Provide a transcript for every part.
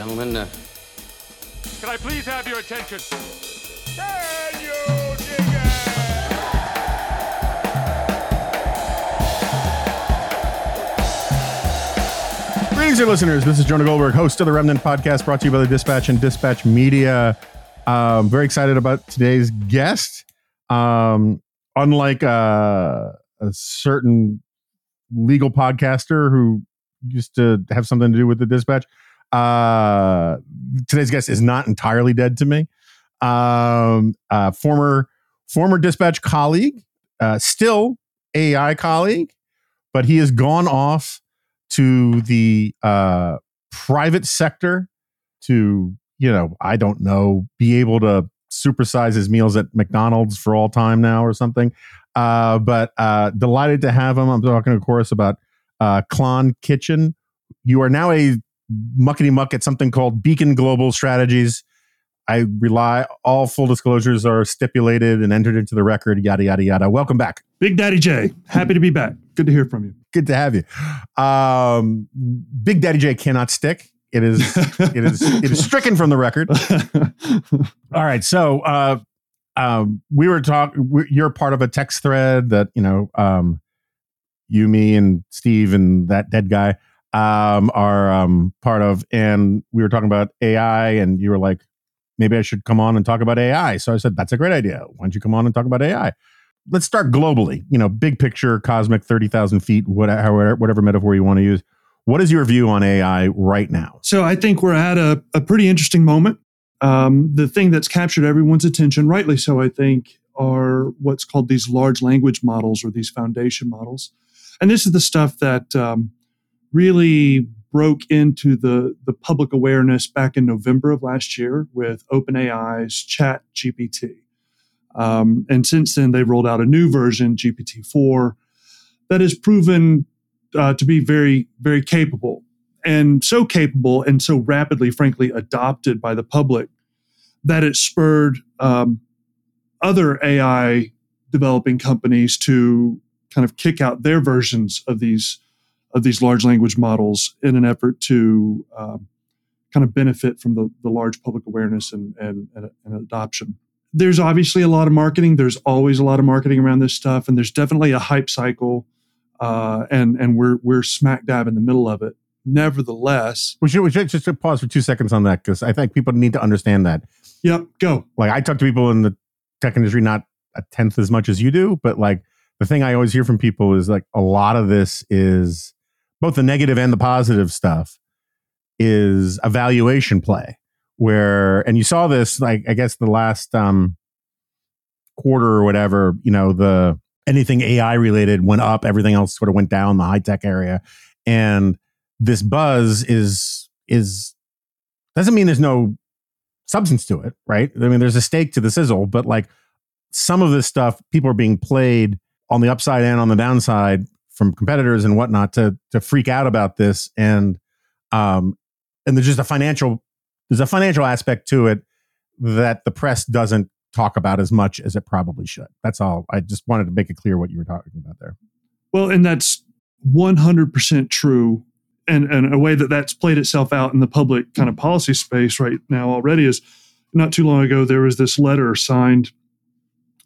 Gentlemen, uh, Can I please have your attention? Can you dig it? Greetings, dear listeners. This is Jonah Goldberg, host of the Remnant Podcast, brought to you by the Dispatch and Dispatch Media. Um, very excited about today's guest. Um, unlike uh, a certain legal podcaster who used to have something to do with the Dispatch, uh, today's guest is not entirely dead to me. Um, uh, former former Dispatch colleague, uh, still AI colleague, but he has gone off to the uh, private sector to, you know, I don't know, be able to supersize his meals at McDonald's for all time now or something. Uh, but uh, delighted to have him. I'm talking, of course, about uh, Klon Kitchen. You are now a muckety muck at something called Beacon Global Strategies. I rely, all full disclosures are stipulated and entered into the record, yada, yada, yada. Welcome back. Big Daddy J, happy to be back. Good to hear from you. Good to have you. Um, Big Daddy J cannot stick. It is it is it is stricken from the record. All right, so uh, um, we were talking. You're part of a text thread that you know, um, you, me, and Steve, and that dead guy um, are um, part of, and we were talking about AI, and you were like, maybe I should come on and talk about AI. So I said, that's a great idea. Why don't you come on and talk about AI? Let's start globally. You know, big picture, cosmic, thirty thousand feet, whatever, whatever metaphor you want to use. What is your view on AI right now? So I think we're at a, a pretty interesting moment. Um, the thing that's captured everyone's attention, rightly so, I think, are what's called these large language models or these foundation models. And this is the stuff that um, really broke into the, the public awareness back in November of last year with OpenAI's Chat GPT. Um, and since then, they've rolled out a new version, GPT 4, that has proven uh, to be very, very capable. And so capable and so rapidly, frankly, adopted by the public that it spurred um, other AI developing companies to kind of kick out their versions of these of these large language models in an effort to um, kind of benefit from the, the large public awareness and, and, and, adoption there's obviously a lot of marketing. There's always a lot of marketing around this stuff, and there's definitely a hype cycle, uh, and and we're we're smack dab in the middle of it. Nevertheless, We should, we should just pause for two seconds on that because I think people need to understand that. yep, go. Like I talk to people in the tech industry, not a tenth as much as you do, but like the thing I always hear from people is like a lot of this is both the negative and the positive stuff is a valuation play where and you saw this like I guess the last um quarter or whatever, you know, the anything AI related went up, everything else sort of went down the high tech area. And this buzz is is doesn't mean there's no substance to it, right? I mean, there's a stake to the sizzle, but like some of this stuff, people are being played on the upside and on the downside from competitors and whatnot to to freak out about this. And um and there's just a financial there's a financial aspect to it that the press doesn't talk about as much as it probably should. That's all. I just wanted to make it clear what you were talking about there. Well, and that's 100% true. And, and a way that that's played itself out in the public kind of policy space right now already is not too long ago, there was this letter signed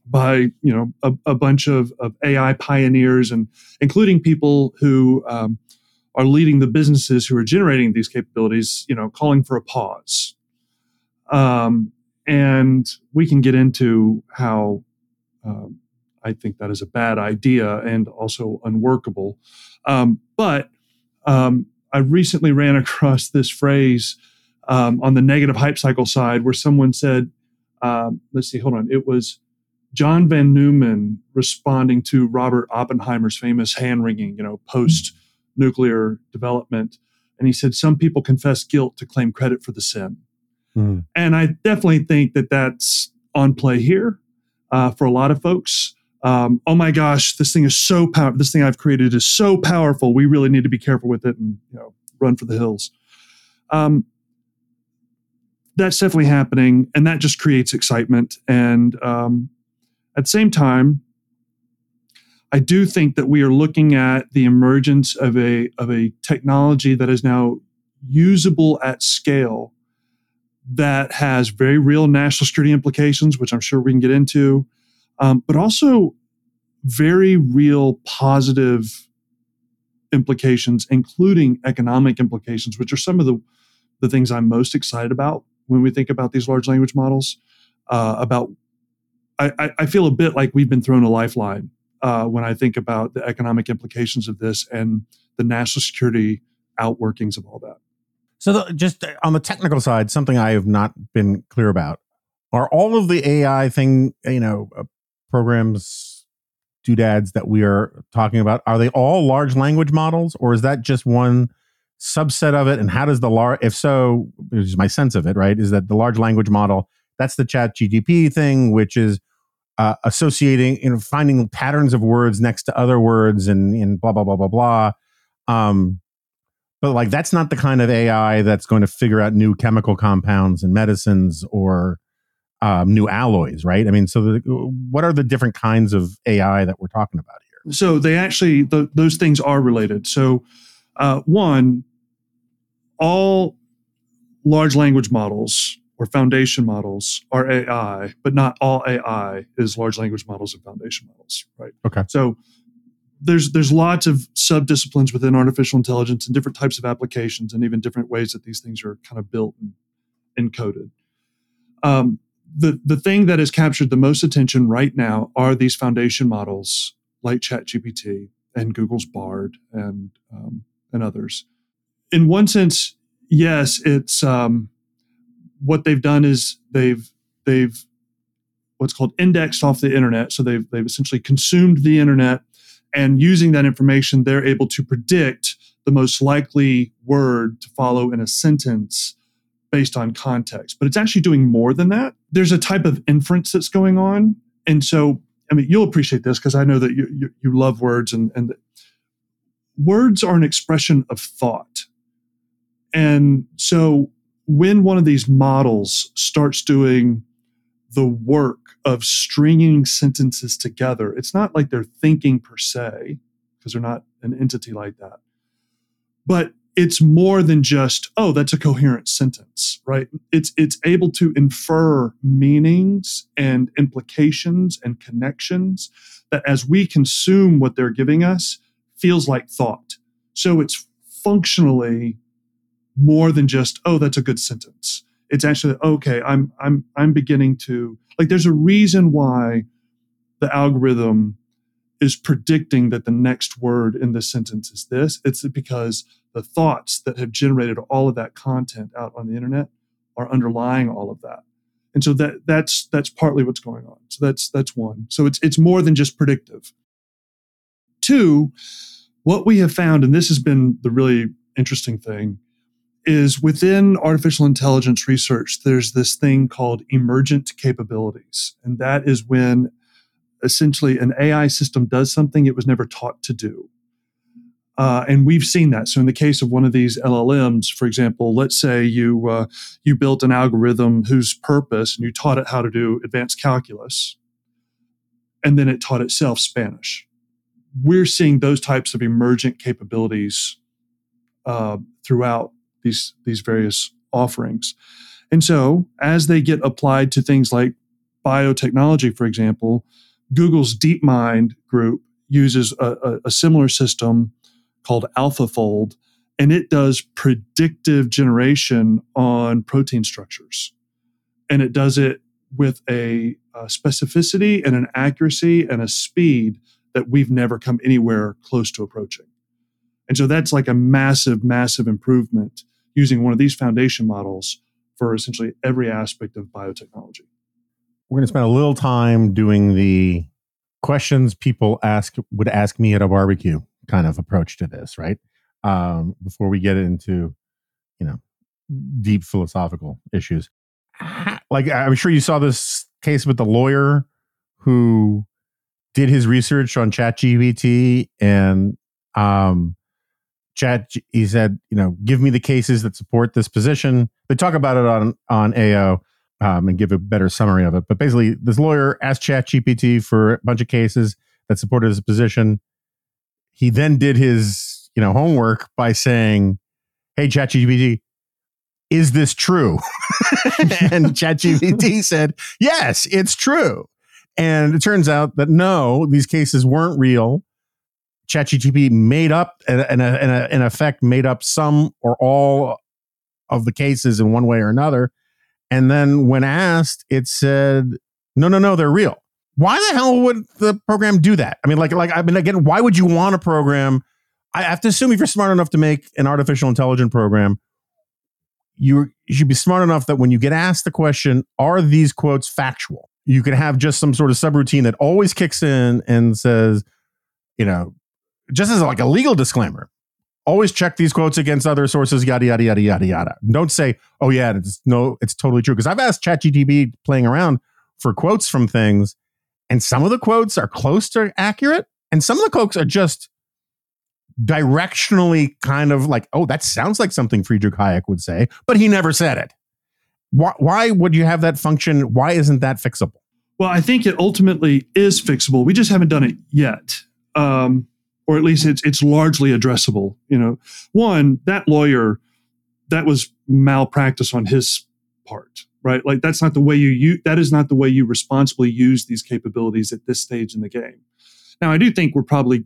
by you know a, a bunch of, of AI pioneers and including people who um, are leading the businesses who are generating these capabilities, you know, calling for a pause. Um, and we can get into how um, I think that is a bad idea and also unworkable. Um, but um, I recently ran across this phrase um, on the negative hype cycle side, where someone said, let's see, hold on, it was John von Neumann responding to Robert Oppenheimer's famous hand wringing, you know, post nuclear development. And he said, Some people confess guilt to claim credit for the sin. Mm. And I definitely think that that's on play here uh, for a lot of folks. Um, oh my gosh, this thing is so powerful. This thing I've created is so powerful. We really need to be careful with it and you know run for the hills. Um, that's definitely happening, and that just creates excitement. And um, at the same time, I do think that we are looking at the emergence of a of a technology that is now usable at scale that has very real national security implications, which I'm sure we can get into, um, but also very real positive implications, including economic implications, which are some of the, the things I'm most excited about when we think about these large language models. Uh, about, I, I feel a bit like we've been thrown a lifeline uh, when I think about the economic implications of this and the national security outworkings of all that. So, the, just on the technical side, something I have not been clear about are all of the AI thing, you know, uh, programs, doodads that we are talking about. Are they all large language models, or is that just one subset of it? And how does the large, if so, is my sense of it, right? Is that the large language model? That's the Chat GTP thing, which is uh, associating, you know, finding patterns of words next to other words, and and blah blah blah blah blah. Um, but like that's not the kind of AI that's going to figure out new chemical compounds and medicines or um, new alloys, right? I mean, so the, what are the different kinds of AI that we're talking about here? So they actually the, those things are related. So uh, one, all large language models or foundation models are AI, but not all AI is large language models and foundation models, right? Okay. So there's there's lots of subdisciplines within artificial intelligence and different types of applications and even different ways that these things are kind of built and encoded. Um, the the thing that has captured the most attention right now are these foundation models like ChatGPT and Google's Bard and um, and others. In one sense, yes, it's um, what they've done is they've they've what's called indexed off the internet. So they've they've essentially consumed the internet and using that information, they're able to predict the most likely word to follow in a sentence based on context. But it's actually doing more than that. There's a type of inference that's going on. And so, I mean, you'll appreciate this because I know that you, you, you, love words and, and words are an expression of thought. And so when one of these models starts doing the work of stringing sentences together. It's not like they're thinking per se, because they're not an entity like that. But it's more than just, oh, that's a coherent sentence, right? It's it's able to infer meanings and implications and connections that as we consume what they're giving us, feels like thought. So it's functionally more than just, oh, that's a good sentence. It's actually okay i'm i'm i'm beginning to like there's a reason why the algorithm is predicting that the next word in this sentence is this. It's because the thoughts that have generated all of that content out on the internet are underlying all of that. And so that that's that's partly what's going on. So that's that's one. So it's it's more than just predictive. Two what we have found and this has been the really interesting thing is within artificial intelligence research, there's this thing called emergent capabilities. And that is when essentially an AI system does something it was never taught to do. Uh, and we've seen that. So, in the case of one of these LLMs, for example, let's say you uh, you built an algorithm whose purpose, and you taught it how to do advanced calculus, and then it taught itself Spanish. We're seeing those types of emergent capabilities uh, throughout these these various offerings. And so, as they get applied to things like biotechnology, for example, Google's DeepMind group uses a, a, a similar system called AlphaFold, and it does predictive generation on protein structures. And it does it with a, a, specificity and an accuracy and a speed that we've never come anywhere close to approaching. And so that's like a massive, massive improvement using one of these foundation models for essentially every aspect of biotechnology. We're going to spend a little time doing the questions people ask would ask me at a barbecue kind of approach to this, right? Um, before we get into, you know, deep philosophical issues. Like I'm sure you saw this case with the lawyer who did his research on ChatGPT and um, Chat. He said, you know, give me the cases that support this position. They talk about it on on AO um, and give a better summary of it. But basically, this lawyer asked Chat GPT for a bunch of cases that supported his position. He then did his you know homework by saying, "Hey, Chat GPT, is this true?" and Chat GPT said, "Yes, it's true." And it turns out that no, these cases weren't real. ChatGPT made up, and in, in, uh, uh, in effect, made up some or all of the cases in one way or another. And then when asked, it said, no, no, no, they're real. Why the hell would the program do that? I mean, like, like I mean, again, why would you want a program? I have to assume if you're smart enough to make an artificial intelligence program, you should be smart enough that when you get asked the question, are these quotes factual? You could have just some sort of subroutine that always kicks in and says, you know, just as like a legal disclaimer, always check these quotes against other sources, yada, yada, yada, yada, yada. Don't say, oh, yeah, it's no, it's totally true. Because I've asked ChatGPT playing around for quotes from things, and some of the quotes are close to accurate, and some of the quotes are just directionally kind of like, oh, that sounds like something Friedrich Hayek would say, but he never said it. Why, why would you have that function? Why isn't that fixable? Well, I think it ultimately is fixable. We just haven't done it yet. Um, or at least it's it's largely addressable. You know, one that lawyer that was malpractice on his part, right? Like that's not the way you use that is not the way you responsibly use these capabilities at this stage in the game. Now, I do think we're probably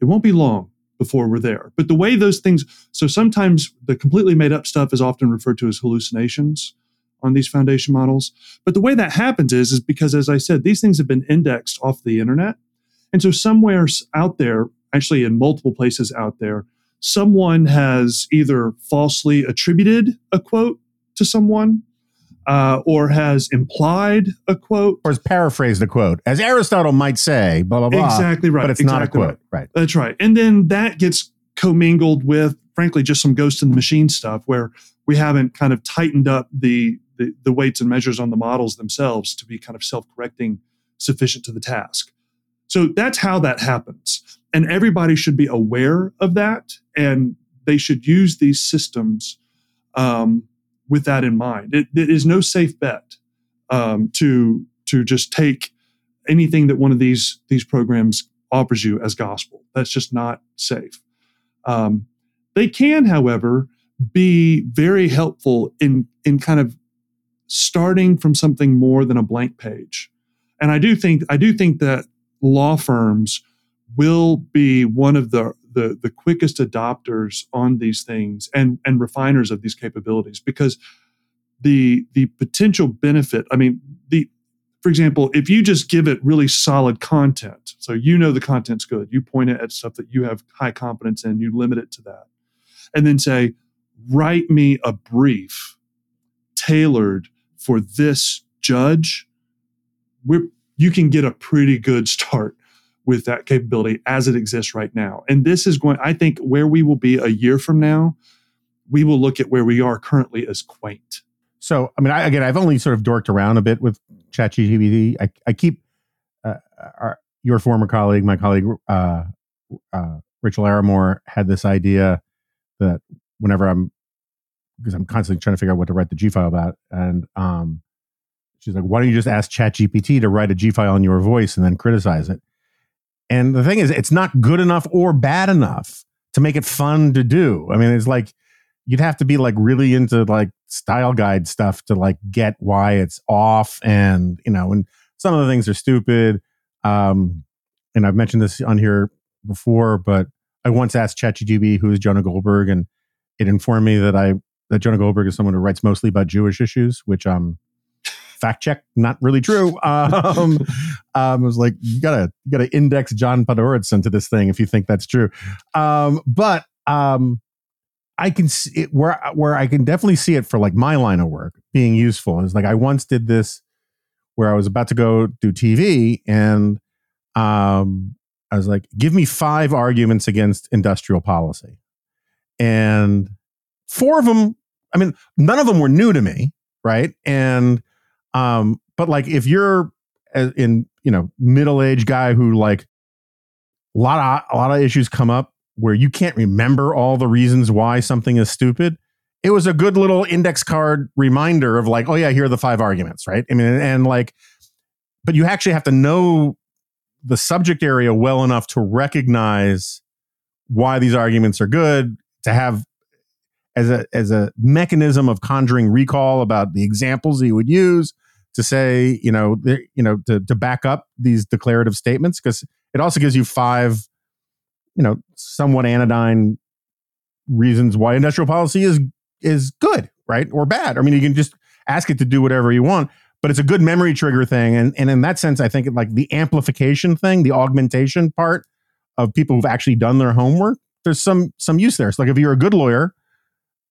it won't be long before we're there. But the way those things, so sometimes the completely made up stuff is often referred to as hallucinations on these foundation models. But the way that happens is, is because, as I said, these things have been indexed off the internet. And so somewhere out there, actually in multiple places out there, someone has either falsely attributed a quote to someone uh, or has implied a quote or has paraphrased a quote, as Aristotle might say, blah blah blah. Exactly right. But it's exactly not a quote, right. right? That's right. And then that gets commingled with, frankly, just some ghost in the machine stuff where we haven't kind of tightened up the, the the weights and measures on the models themselves to be kind of self-correcting, sufficient to the task. So that's how that happens. And everybody should be aware of that. And they should use these systems um, with that in mind. It, it is no safe bet um, to, to just take anything that one of these, these programs offers you as gospel. That's just not safe. Um, they can, however, be very helpful in, in kind of starting from something more than a blank page. And I do think I do think that law firms will be one of the, the, the quickest adopters on these things and, and refiners of these capabilities because the, the potential benefit, I mean, the, for example, if you just give it really solid content, so you know the content's good, you point it at stuff that you have high confidence in, you limit it to that, and then say, write me a brief tailored for this judge, we're, you can get a pretty good start with that capability as it exists right now. And this is going, I think, where we will be a year from now, we will look at where we are currently as quaint. So, I mean, I, again, I've only sort of dorked around a bit with ChatGPT. I, I keep uh, our, your former colleague, my colleague uh, uh, Rachael Larimore, had this idea that whenever I'm, because I'm constantly trying to figure out what to write the G file about, and um, she's like, "Why don't you just ask ChatGPT to write a G file in your voice and then criticize it?" And the thing is, it's not good enough or bad enough to make it fun to do. I mean, it's like you'd have to be like really into like style guide stuff to like get why it's off and you know and some of the things are stupid um and i've mentioned this on here before but i once asked chatgpt who is jonah goldberg and it informed me that i that jonah goldberg is someone who writes mostly about jewish issues which um fact check not really true um, um i was like you gotta you gotta index john podhoretz into this thing if you think that's true um but um I can see it where where I can definitely see it for like my line of work being useful. Is like I once did this where I was about to go do TV and um I was like, give me five arguments against industrial policy. And four of them, I mean, none of them were new to me, right? And um, but like if you're in, you know, middle-aged guy who like a lot of a lot of issues come up where you can't remember all the reasons why something is stupid. It was a good little index card reminder of like, oh yeah, here are the five arguments, right? I mean, and like, but you actually have to know the subject area well enough to recognize why these arguments are good, to have as a as a mechanism of conjuring recall about the examples he would use to say, you know, you know, to to back up these declarative statements because it also gives you five you know, somewhat anodyne reasons why industrial policy is is good, right? Or bad. I mean, you can just ask it to do whatever you want, but it's a good memory trigger thing. And and in that sense, I think it, like the amplification thing, the augmentation part of people who've actually done their homework, there's some some use there. So like if you're a good lawyer,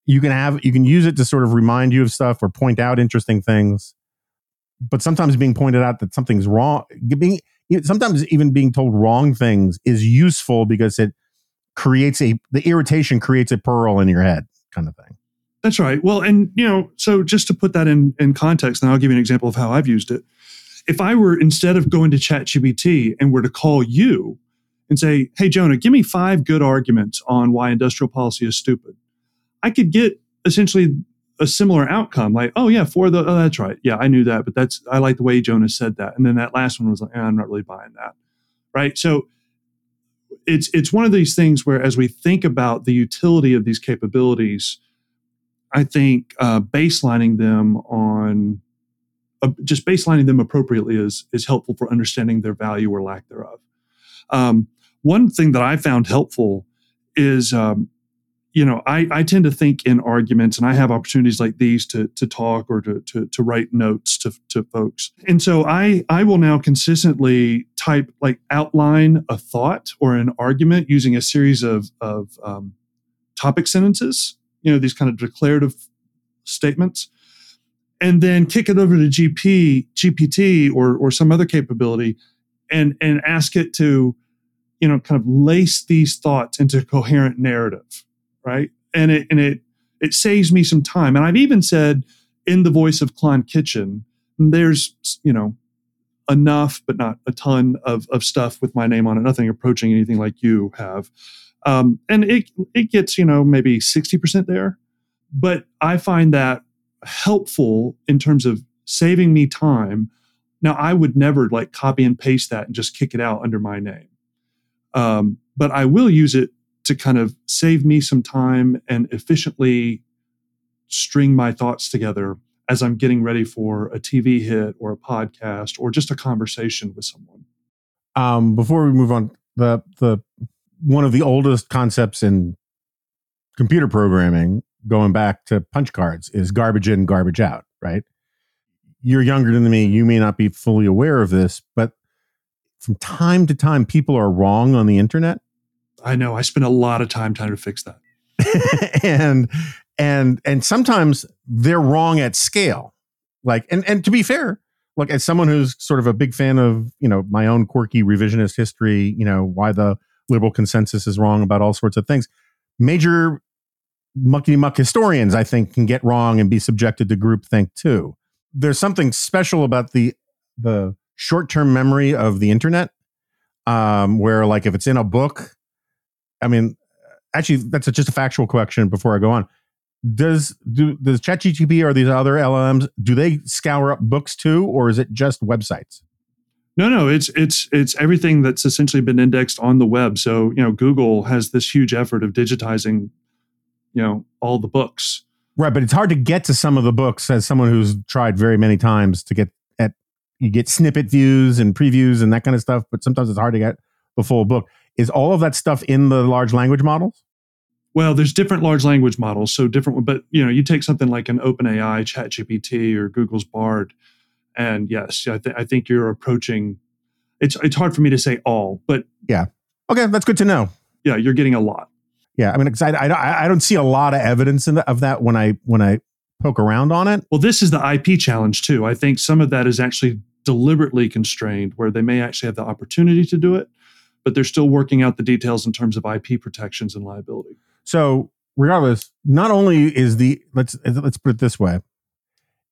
you can have you can use it to sort of remind you of stuff or point out interesting things. But sometimes being pointed out that something's wrong, being sometimes even being told wrong things is useful because it creates a the irritation creates a pearl in your head kind of thing. That's right. Well and you know so just to put that in in context and i'll give you an example of how i've used it. If i were instead of going to chat gpt and were to call you and say hey jonah give me five good arguments on why industrial policy is stupid i could get essentially a similar outcome. Like, oh yeah, for the oh that's right, yeah, I knew that, but that's I like the way Jonas said that. And then that last one was like, eh, I'm not really buying that, right? So it's it's one of these things where as we think about the utility of these capabilities, I think uh, baselining them on uh, just baselining them appropriately is is helpful for understanding their value or lack thereof. Um, one thing that I found helpful is um, you know, I, I tend to think in arguments and I have opportunities like these to, to talk or to, to, to write notes to, to folks. And so I, I will now consistently type, like outline a thought or an argument using a series of, of um, topic sentences, you know, these kind of declarative statements, and then kick it over to GP, GPT or, or some other capability and, and ask it to, you know, kind of lace these thoughts into coherent narrative right? And it and it it saves me some time. And I've even said in the voice of Klon Kitchen, there's you know enough, but not a ton of of stuff with my name on it. Nothing approaching anything like you have. Um, and it it gets you know maybe sixty percent there, but I find that helpful in terms of saving me time. Now I would never like copy and paste that and just kick it out under my name, um, but I will use it to kind of save me some time and efficiently string my thoughts together as I'm getting ready for a TV hit or a podcast or just a conversation with someone. Um, before we move on, the the one of the oldest concepts in computer programming, going back to punch cards, is garbage in, garbage out. Right? You're younger than me. You may not be fully aware of this, but from time to time, people are wrong on the internet I know. I spend a lot of time trying to fix that. and and and sometimes they're wrong at scale. Like and and to be fair, look as someone who's sort of a big fan of you know my own quirky revisionist history. You know why the liberal consensus is wrong about all sorts of things. Major mucky muck historians, I think, can get wrong and be subjected to groupthink too. There's something special about the the short term memory of the internet, um, where like if it's in a book, I mean, actually, that's a, just a factual question before I go on. Does do does ChatGPT or these other LLMs do they scour up books too, or is it just websites? No, no, it's it's it's everything that's essentially been indexed on the web. So you know, Google has this huge effort of digitizing, you know, all the books. Right, but it's hard to get to some of the books as someone who's tried very many times to get at you get snippet views and previews and that kind of stuff. But sometimes it's hard to get the full book. Is all of that stuff in the large language models? Well, there's different large language models, so different. But you know, you take something like an OpenAI, ChatGPT, or Google's Bard, and yes, I, th- I think you're approaching. It's it's hard for me to say all, but yeah, okay, that's good to know. Yeah, you're getting a lot. Yeah, I mean, 'cause I, I, I don't see a lot of evidence in the, of that when I when I poke around on it. Well, this is the IP challenge too. I think some of that is actually deliberately constrained, where they may actually have the opportunity to do it, but they're still working out the details in terms of IP protections and liability. So, regardless, not only is the let's let's put it this way: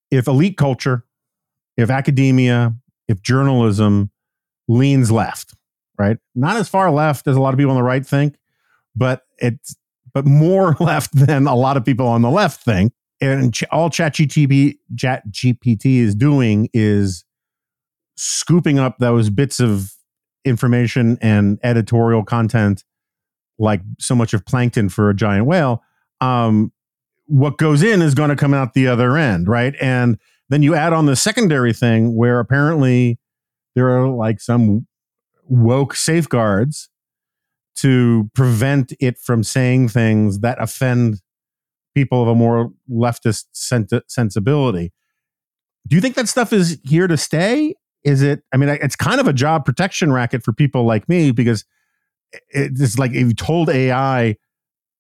if elite culture, if academia, if journalism leans left, right, not as far left as a lot of people on the right think, but it's but more left than a lot of people on the left think. And ch- all ChatGPT Chat GPT is doing is scooping up those bits of information and editorial content like so much of plankton for a giant whale um, what goes in is going to come out the other end right? And then you add on the secondary thing where apparently there are like some woke safeguards to prevent it from saying things that offend people of a more leftist sensibility. Do you think that stuff is here to stay is it i mean it's kind of a job protection racket for people like me because it's like if you told ai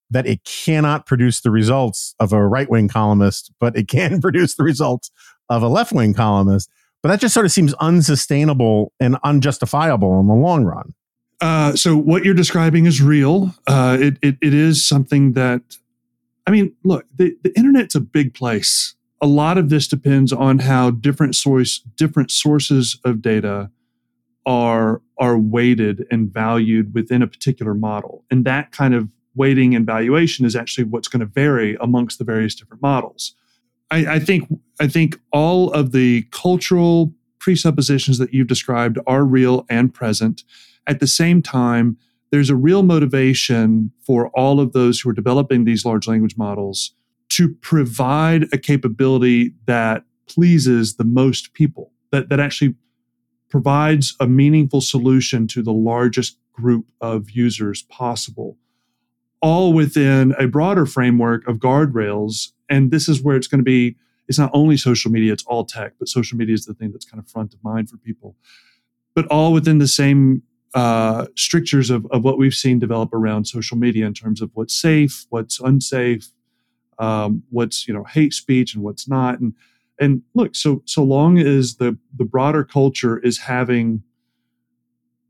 that it cannot produce the results of a right-wing columnist but it can produce the results of a left-wing columnist but that just sort of seems unsustainable and unjustifiable in the long run Uh, so what you're describing is real. Uh, it, it it is something that, I mean, look, the, the internet's a big place. A lot of this depends on how different source different sources of data are are weighted and valued within a particular model, and that kind of weighting and valuation is actually what's going to vary amongst the various different models. I, I think I think all of the cultural presuppositions that you've described are real and present. At the same time, there's a real motivation for all of those who are developing these large language models to provide a capability that pleases the most people, that, that actually provides a meaningful solution to the largest group of users possible, all within a broader framework of guardrails. And this is where it's going to be it's not only social media, it's all tech, but social media is the thing that's kind of front of mind for people. But all within the same uh, strictures of, of what we've seen develop around social media in terms of what's safe, what's unsafe, um, what's you know hate speech, and what's not. And and look, so so long as the the broader culture is having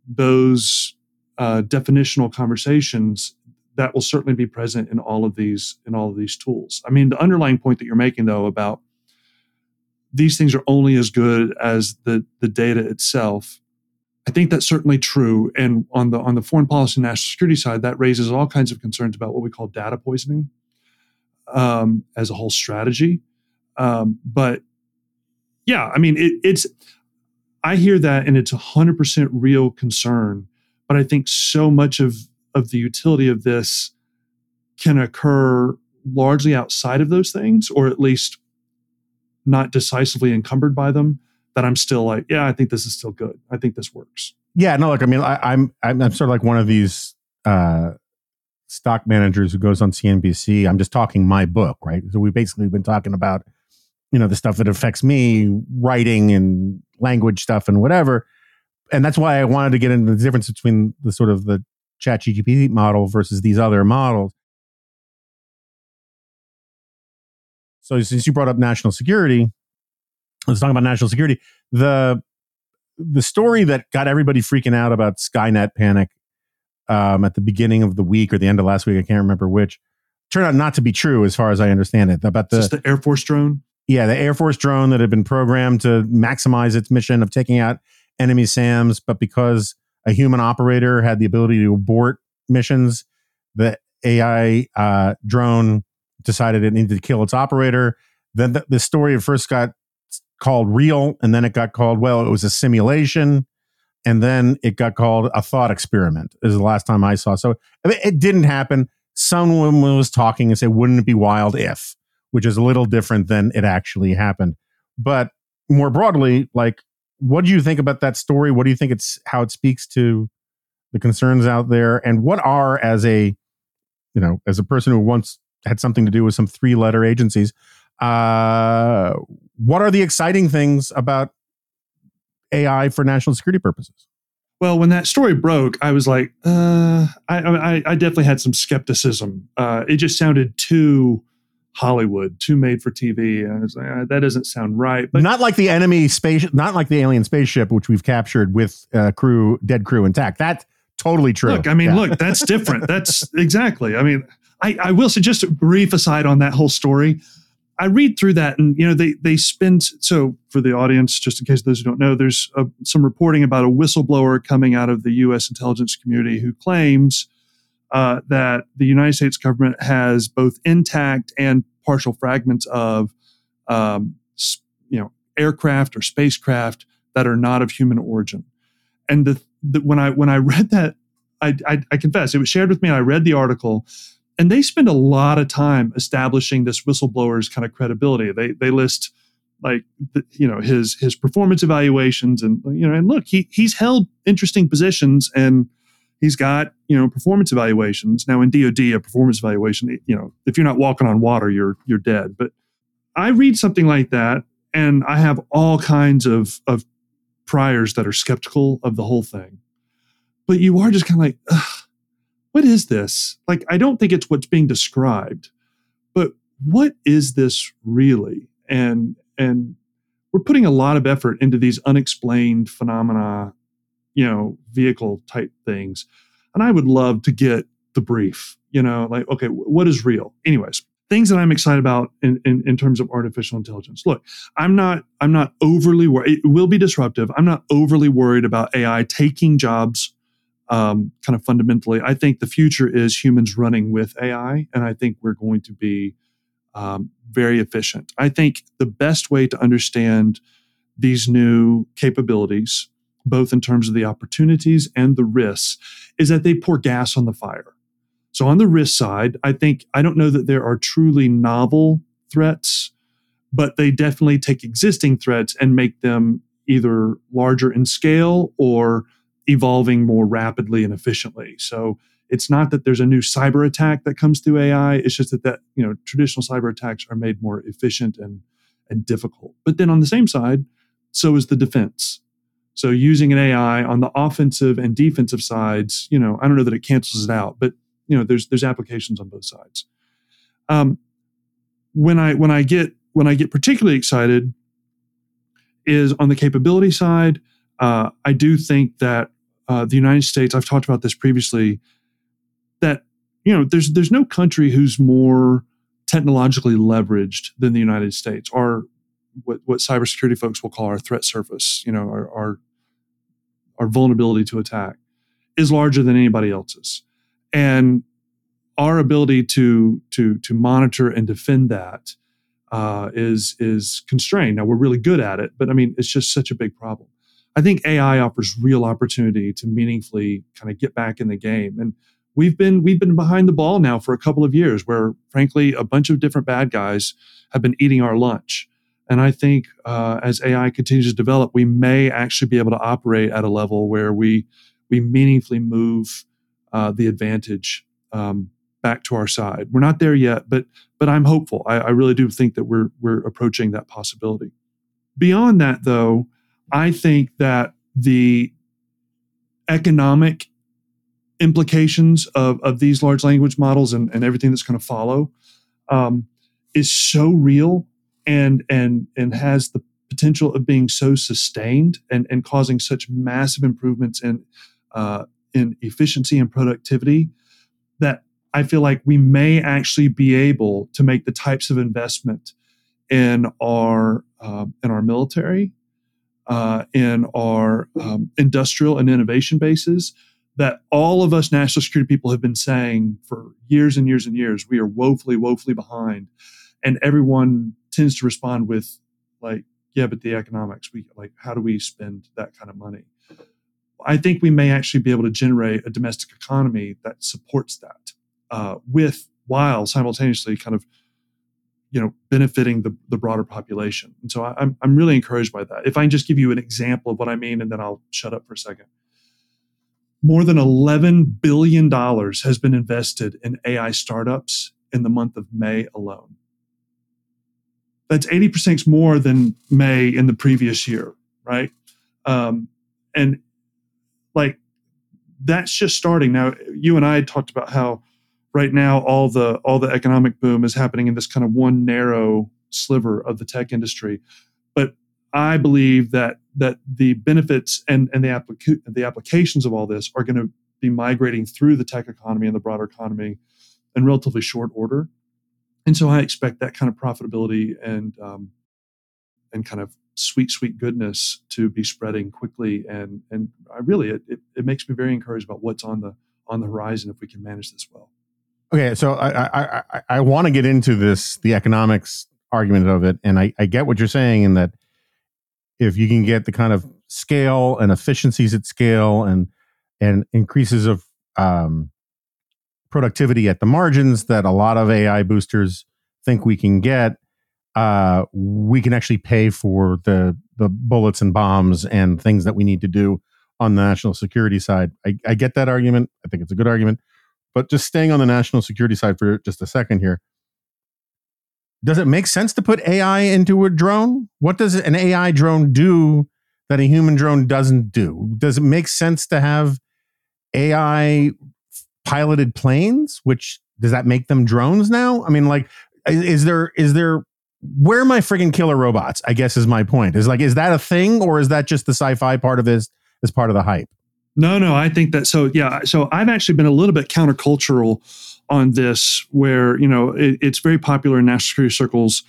those uh, definitional conversations, that will certainly be present in all of these in all of these tools. I mean, the underlying point that you're making though about these things are only as good as the the data itself. I think that's certainly true. And on the on the foreign policy and national security side, that raises all kinds of concerns about what we call data poisoning um, as a whole strategy. Um, but yeah, I mean, it, it's I hear that, and it's a hundred percent real concern. But I think so much of of the utility of this can occur largely outside of those things, or at least not decisively encumbered by them. That I'm still like, yeah, I think this is still good. I think this works. Yeah, no, like I mean, I, I'm I'm I'm sort of like one of these uh, stock managers who goes on CNBC. I'm just talking my book, right? So we've basically been talking about you know the stuff that affects me, writing and language stuff and whatever. And that's why I wanted to get into the difference between the sort of the chat GPT model versus these other models. So since you brought up national security, let's talk about national security. The the story that got everybody freaking out about Skynet panic um, at the beginning of the week or the end of last week, I can't remember which, turned out not to be true as far as I understand it. About the, Is the Air Force drone? yeah, the Air Force drone that had been programmed to maximize its mission of taking out enemy SAMs, but because a human operator had the ability to abort missions, the AI uh, drone decided it needed to kill its operator. Then the, the story first got called real, and then it got called well, it was a simulation, and then it got called a thought experiment. Is the last time I saw. So I mean, it didn't happen. Someone was talking and said, "Wouldn't it be wild if?" Which is a little different than it actually happened. But more broadly, like, what do you think about that story? What do you think it's how it speaks to the concerns out there, and what are as a you know as a person who once had something to do with some three letter agencies uh, what are the exciting things about AI for national security purposes? Well, when that story broke, I was like, uh, I, I, I definitely had some skepticism. Uh, it just sounded too Hollywood, too made for TV. I was like, ah, that doesn't sound right. But not like the enemy space, not like the alien spaceship, which we've captured with uh, crew, dead crew intact. That's totally true. Look, I mean, yeah. look, that's different. That's exactly. I mean, I, I will suggest a brief aside on that whole story. I read through that, and you know, they they spend so for the audience, just in case those who don't know, there's a, some reporting about a whistleblower coming out of the U.S. intelligence community who claims uh, that the United States government has both intact and partial fragments of, um, you know, aircraft or spacecraft that are not of human origin. And the, the when I when I read that, I, I, I confess it was shared with me. I read the article and they spend a lot of time establishing this whistleblower's kind of credibility. They they list like you know his his performance evaluations and you know and look he he's held interesting positions and he's got you know performance evaluations. Now in DoD a performance evaluation you know if you're not walking on water you're you're dead. But I read something like that and I have all kinds of of priors that are skeptical of the whole thing. But you are just kind of like Ugh what is this? Like, I don't think it's what's being described, but what is this really? And and we're putting a lot of effort into these unexplained phenomena, you know, vehicle type things. And I would love to get the brief, you know, like, okay, what is real? Anyways, things that I'm excited about in, in, in, terms of artificial intelligence. Look, I'm not I'm not overly worried. It will be disruptive. I'm not overly worried about AI taking jobs um, kind of fundamentally. I think the future is humans running with AI, and I think we're going to be um, very efficient. I think the best way to understand these new capabilities, both in terms of the opportunities and the risks, is that they pour gas on the fire. So, on the risk side, I think I don't know that there are truly novel threats, but they definitely take existing threats and make them either larger in scale or evolving more rapidly and efficiently. So it's not that there's a new cyber attack that comes through AI. It's just that that you know traditional cyber attacks are made more efficient and and difficult. But then on the same side, so is the defense. So using an AI on the offensive and defensive sides, you know, I don't know that it cancels it out, but you know, there's there's applications on both sides. Um, when I when I get when I get particularly excited is on the capability side. Uh, I do think that uh, the United States, I've talked about this previously, that you know there's there's no country who's more technologically leveraged than the United States, or what what cybersecurity folks will call our threat surface. You know, our our, our vulnerability to attack is larger than anybody else's, and our ability to to to monitor and defend that uh, is is constrained. Now we're really good at it, but I mean it's just such a big problem. I think AI offers real opportunity to meaningfully kind of get back in the game. And we've been we've been behind the ball now for a couple of years where frankly a bunch of different bad guys have been eating our lunch. And I think uh, as AI continues to develop, we may actually be able to operate at a level where we we meaningfully move uh, the advantage um, back to our side. We're not there yet, but but I'm hopeful. I, I really do think that we're we're approaching that possibility. Beyond that, though, I think that the economic implications of, of these large language models and, and everything that's going to follow um, is so real and and and has the potential of being so sustained and, and causing such massive improvements in uh, in efficiency and productivity that I feel like we may actually be able to make the types of investment in our uh, in our military uh, in our um, industrial and innovation bases that all of us national security people have been saying for years and years and years we are woefully woefully behind. And everyone tends to respond with like yeah but the economics we like how do we spend that kind of money? I think we may actually be able to generate a domestic economy that supports that uh, with while simultaneously kind of you know benefiting the, the broader population. And so I, I'm, I'm really encouraged by that. If i can just give you an example of what i mean and then i'll shut up for a second. More than 11 billion dollars has been invested in ai startups in the month of may alone. That's 80% more than may in the previous year right? Um, and like that's just starting. Now. You and I talked about how right now all the all the economic boom is happening in this kind of one narrow sliver of the tech industry, but I believe that that the benefits and and the applica- the applications of all this are going to be migrating through the tech economy and the broader economy in relatively short order, and so I expect that kind of profitability and um, and kind of sweet sweet goodness to be spreading quickly. And and I really it, it, it makes me very encouraged about what's on the on the horizon if we can manage this well. Okay, so I I I, I want to get into this the economics argument of it, and I, I get what you're saying in that if you can get the kind of scale and efficiencies at scale and and increases of um, productivity at the margins that a lot of AI boosters think we can get, uh, we can actually pay for the the bullets and bombs and things that we need to do on the national security side. I, I get that argument. I think it's a good argument. But just staying on the national security side for just a second here, does it make sense to put AI into a drone? What does an AI drone do that a human drone doesn't do? Does it make sense to have AI piloted planes? Which does that make them drones now? I mean, like, is there is there where are my friggin' killer robots? I guess is my point. Is like, is that a thing or is that just the sci-fi part of this as part of the hype? No, no, I think that so yeah. So I've actually been a little bit countercultural on this, where you know it, it's very popular in national security circles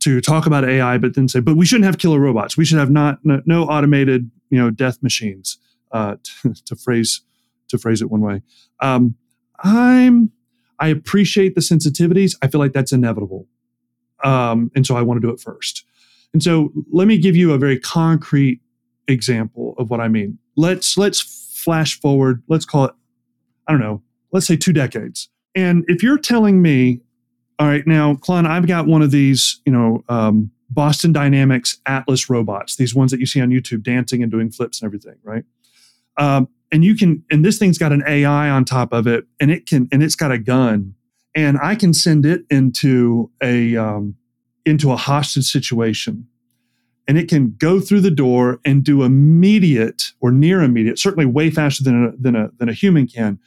to talk about AI, but then say, but we shouldn't have killer robots. We should have not no, no automated you know death machines. Uh, to, to, phrase to phrase it one way, um, I'm I appreciate the sensitivities. I feel like that's inevitable, um, and so I want to do it first. And so let me give you a very concrete example of what I mean. Let's let's flash forward. Let's call it I don't know. Let's say two decades. And if you're telling me, all right, now, Klon, I've got one of these, you know, um, Boston Dynamics Atlas robots, these ones that you see on YouTube dancing and doing flips and everything, right? Um, and you can, and this thing's got an AI on top of it, and it can, and it's got a gun, and I can send it into a um, into a hostage situation and it can go through the door and do immediate or near immediate, certainly way faster than a, than a, than a human can,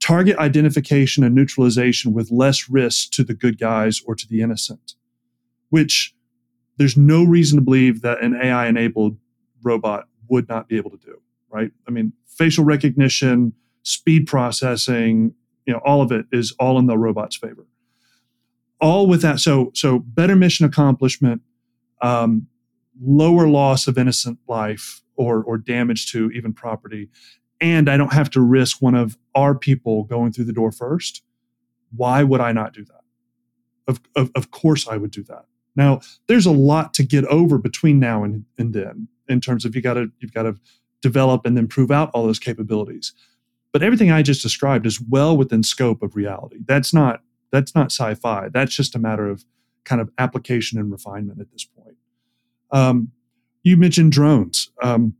target identification and neutralization with less risk to the good guys or to the innocent, which there's no reason to believe that an AI enabled robot would not be able to do, right? I mean, facial recognition, speed processing, you know, all of it is all in the robot's favor. All with that. So, so better mission accomplishment, um, lower loss of innocent life or, or damage to even property. And I don't have to risk one of our people going through the door first. Why would I not do that? Of, of, of course, I would do that. Now, there's a lot to get over between now and, and then in terms of you got to you've got to develop and then prove out all those capabilities. But everything I just described is well within scope of reality. That's not that's not sci-fi. That's just a matter of kind of application and refinement at this point. Um, you mentioned drones. Um,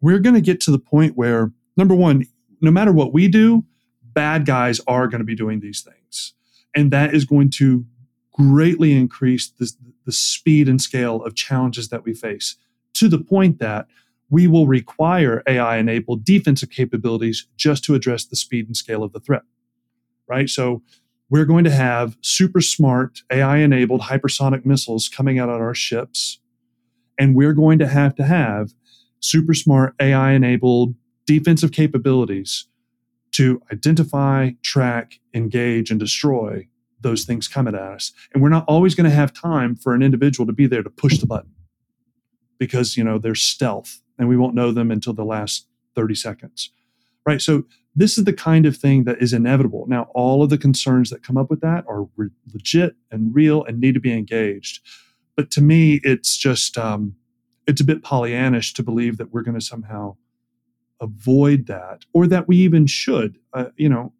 we're going to get to the point where, number one, no matter what we do, bad guys are going to be doing these things. And that is going to greatly increase the, the speed and scale of challenges that we face to the point that we will require AI enabled defensive capabilities just to address the speed and scale of the threat. Right. So we're going to have super smart AI enabled hypersonic missiles coming out on our ships and we're going to have to have super smart AI enabled defensive capabilities to identify, track, engage, and destroy those things coming at us. And we're not always going to have time for an individual to be there to push the button because, you know, they're stealth and we won't know them until the last 30 seconds. Right. So this is the kind of thing that is inevitable. Now, all of the concerns that come up with that are re- legit and real and need to be engaged. But to me, it's just um, it's a bit Pollyannish to believe that we're going to somehow avoid that, or that we even should. Uh, you know,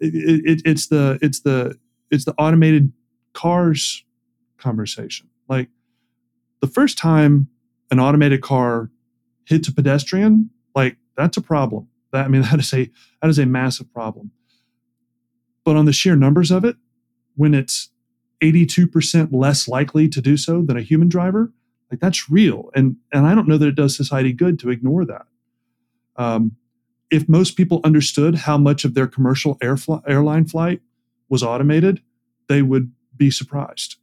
it, it, it's the it's the it's the automated cars conversation. Like the first time an automated car hits a pedestrian, like that's a problem. That I mean, that is a that is a massive problem. But on the sheer numbers of it, when it's 82% less likely to do so than a human driver like that's real and and i don't know that it does society good to ignore that Um, if most people understood how much of their commercial air fl- airline flight was automated, they would be surprised.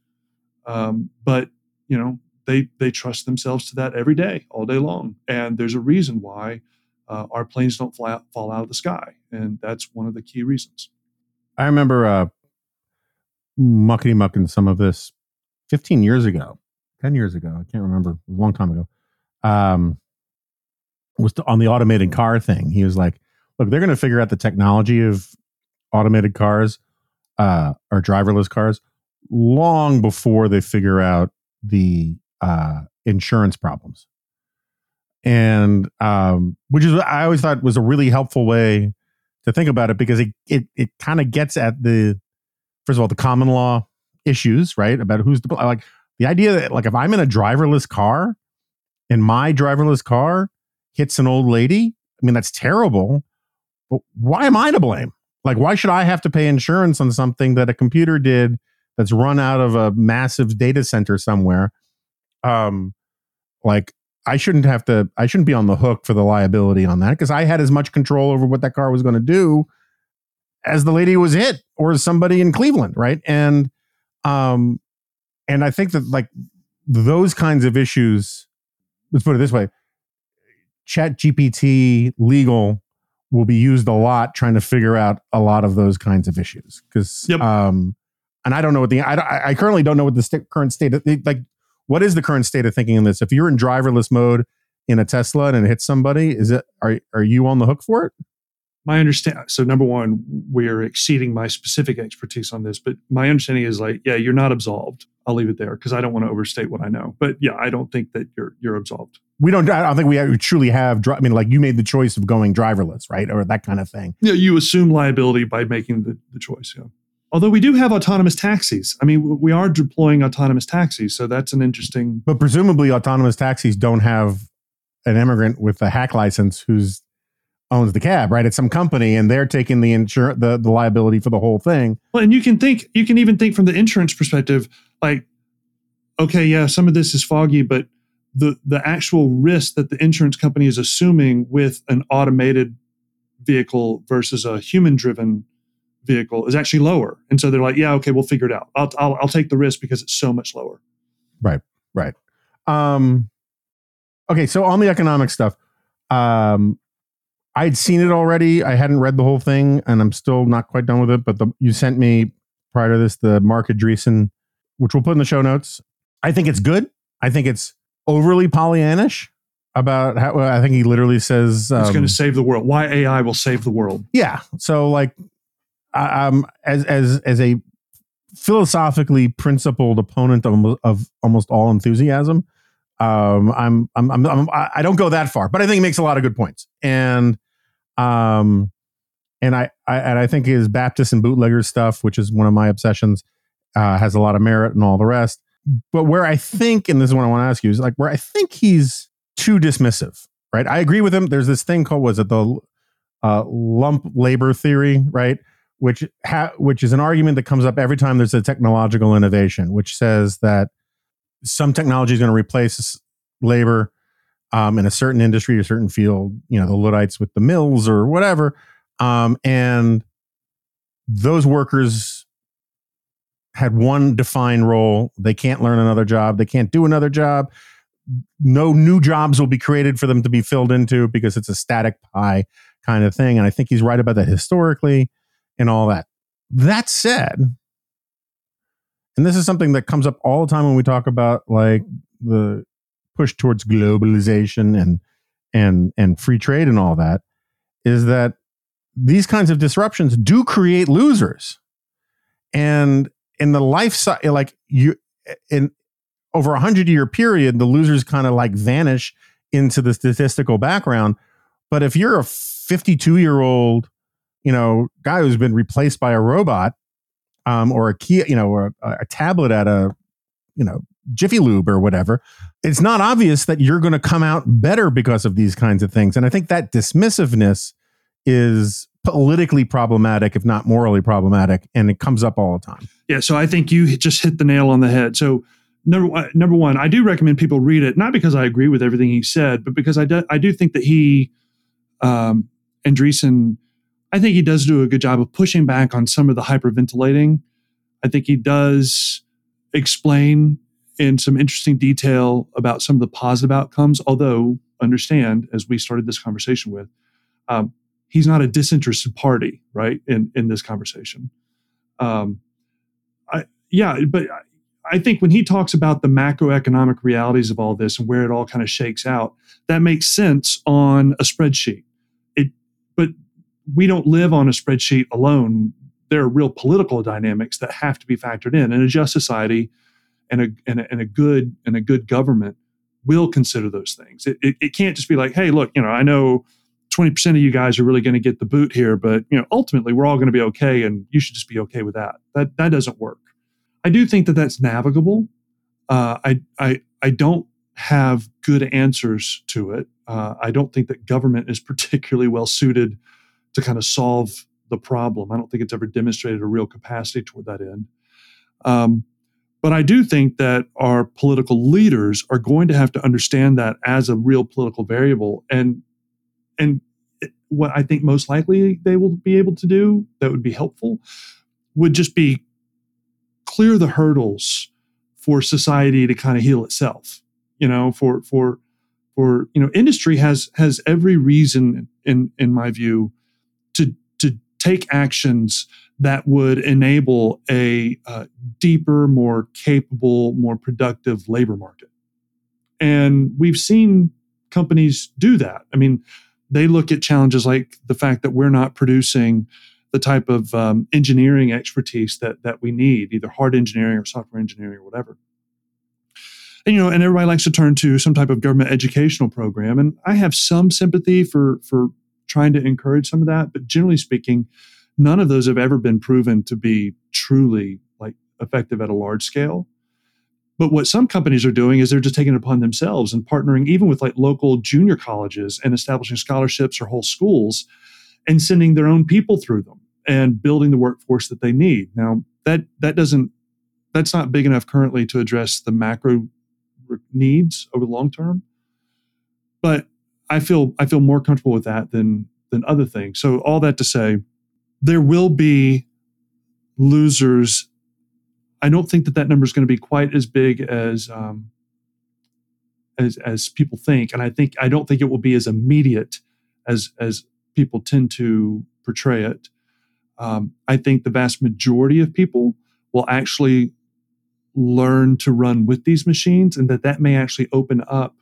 Um, but you know, they they trust themselves to that every day, all day long, and there's a reason why uh, our planes don't fly out, fall out of the sky, and that's one of the key reasons. I remember uh, muckety mucking some of this 15 years ago, 10 years ago. I can't remember, a long time ago. Um, was on the automated car thing. He was like, "Look, they're going to figure out the technology of automated cars uh, or driverless cars long before they figure out the uh, insurance problems." And um, which is I always thought was a really helpful way to think about it because it it it kind of gets at the first of all the common law issues, right? About who's the like the idea that like if I'm in a driverless car and my driverless car hits an old lady, I mean that's terrible. But why am I to blame? Like why should I have to pay insurance on something that a computer did that's run out of a massive data center somewhere? Um like I shouldn't have to I shouldn't be on the hook for the liability on that because I had as much control over what that car was going to do as the lady was hit or somebody in Cleveland, right? And um and I think that like those kinds of issues let's put it this way chat gpt legal will be used a lot trying to figure out a lot of those kinds of issues because Yep. um and i don't know what the i, I currently don't know what the st- current state of like what is the current state of thinking in this if you're in driverless mode in a tesla and it hits somebody is it are, are you on the hook for it my understand so number one we're exceeding my specific expertise on this but my understanding is like yeah you're not absolved. I'll leave it there because i don't want to overstate what i know. But yeah i don't think that you're you're absolved. We don't i don't think we truly have i mean like you made the choice of going driverless right? Or that kind of thing. Yeah you assume liability by making the, the choice yeah. Although we do have autonomous taxis. I mean we are deploying autonomous taxis so that's an interesting But presumably, autonomous taxis don't have an immigrant with a hack license who's owns the cab, right? It's some company, and they're taking the insurance, the the liability for the whole thing. Well, and you can think, you can even think from the insurance perspective, like, okay, yeah, some of this is foggy, but the the actual risk that the insurance company is assuming with an automated vehicle versus a human driven vehicle is actually lower, and so they're like, yeah, okay, we'll figure it out. I'll I'll, I'll take the risk because it's so much lower. Right. Right. Um. Okay, so on the economic stuff, um, I'd seen it already. I hadn't read the whole thing, and I'm still not quite done with it. But the, you sent me prior to this the Marc Andreessen, which we'll put in the show notes. I think it's good. I think it's overly Pollyannish about how I think he literally says It's um, going to save the world. Why AI will save the world? yeah so like I- um as as as a philosophically principled opponent of, of almost all enthusiasm um I'm, I'm i'm i'm i don't go that far but i think he makes a lot of good points and um and i, I and i think his baptist and bootlegger stuff which is one of my obsessions uh has a lot of merit and all the rest. But where i think and this is what i want to ask you is like where i think he's too dismissive right? I agree with him. There's this thing called was it the uh, lump labor theory, right? Which ha- which is an argument that comes up every time there's a technological innovation, which says that some technology is going to replace labor um, in a certain industry or certain field. You know, the Luddites with the mills or whatever, um, and those workers had one defined role. They can't learn another job. They can't do another job. No new jobs will be created for them to be filled into because it's a static pie kind of thing. And I think he's right about that historically and all that. That said, and this is something that comes up all the time when we talk about like the push towards globalization and and and free trade and all that, is that these kinds of disruptions do create losers. And in the life side, like you in over a hundred year period, the losers kind of like vanish into the statistical background. But if you're a 52 year old, you know, guy who's been replaced by a robot, um, or a key, you know, or a, a tablet at a, you know, Jiffy Lube or whatever, it's not obvious that you're going to come out better because of these kinds of things. And I think that dismissiveness is politically problematic, if not morally problematic, and it comes up all the time. Yeah, so I think you just hit the nail on the head. So number one, number one, I do recommend people read it, not because I agree with everything he said, but because I do, I do think that he Um, Andreessen, I think he does do a good job of pushing back on some of the hyperventilating. I think he does explain in some interesting detail about some of the positive outcomes, although understand, as we started this conversation with, um, he's not a disinterested party, right? In in this conversation, um, I yeah, but I think when he talks about the macroeconomic realities of all this and where it all kind of shakes out, that makes sense on a spreadsheet. It, but we don't live on a spreadsheet alone. There are real political dynamics that have to be factored in, and a just society and a and a, and a good and a good government will consider those things. It, it, it can't just be like, hey, look, you know, I know 20% of you guys are really going to get the boot here, but you know, ultimately we're all going to be okay and you should just be okay with that. That that doesn't work. I do think that that's navigable. Uh, I, I, I don't have good answers to it. Uh, I don't think that government is particularly well suited to kind of solve the problem. I don't think it's ever demonstrated a real capacity toward that end. Um, but I do think that our political leaders are going to have to understand that as a real political variable. And and what I think most likely they will be able to do that would be helpful would just be clear the hurdles for society to kind of heal itself. You know, for for for you know, industry has has every reason, in in my view, to to take actions that would enable a uh, deeper, more capable, more productive labor market. And we've seen companies do that. I mean, they look at challenges like the fact that we're not producing the type of um, engineering expertise that that we need, either hard engineering or software engineering or whatever. And you know, and everybody likes to turn to some type of government educational program, and I have some sympathy for for trying to encourage some of that, but generally speaking, none of those have ever been proven to be truly like effective at a large scale. But what some companies are doing is they're just taking it upon themselves and partnering even with like local junior colleges and establishing scholarships or whole schools and sending their own people through them and building the workforce that they need. Now that that doesn't that's not big enough currently to address the macro needs over the long term. But I feel I feel more comfortable with that than than other things. So all that to say, there will be losers. I don't think that that number is going to be quite as big as um, as as people think, and I think I don't think it will be as immediate as as people tend to portray it um, I think the vast majority of people will actually learn to run with these machines and that that may actually open up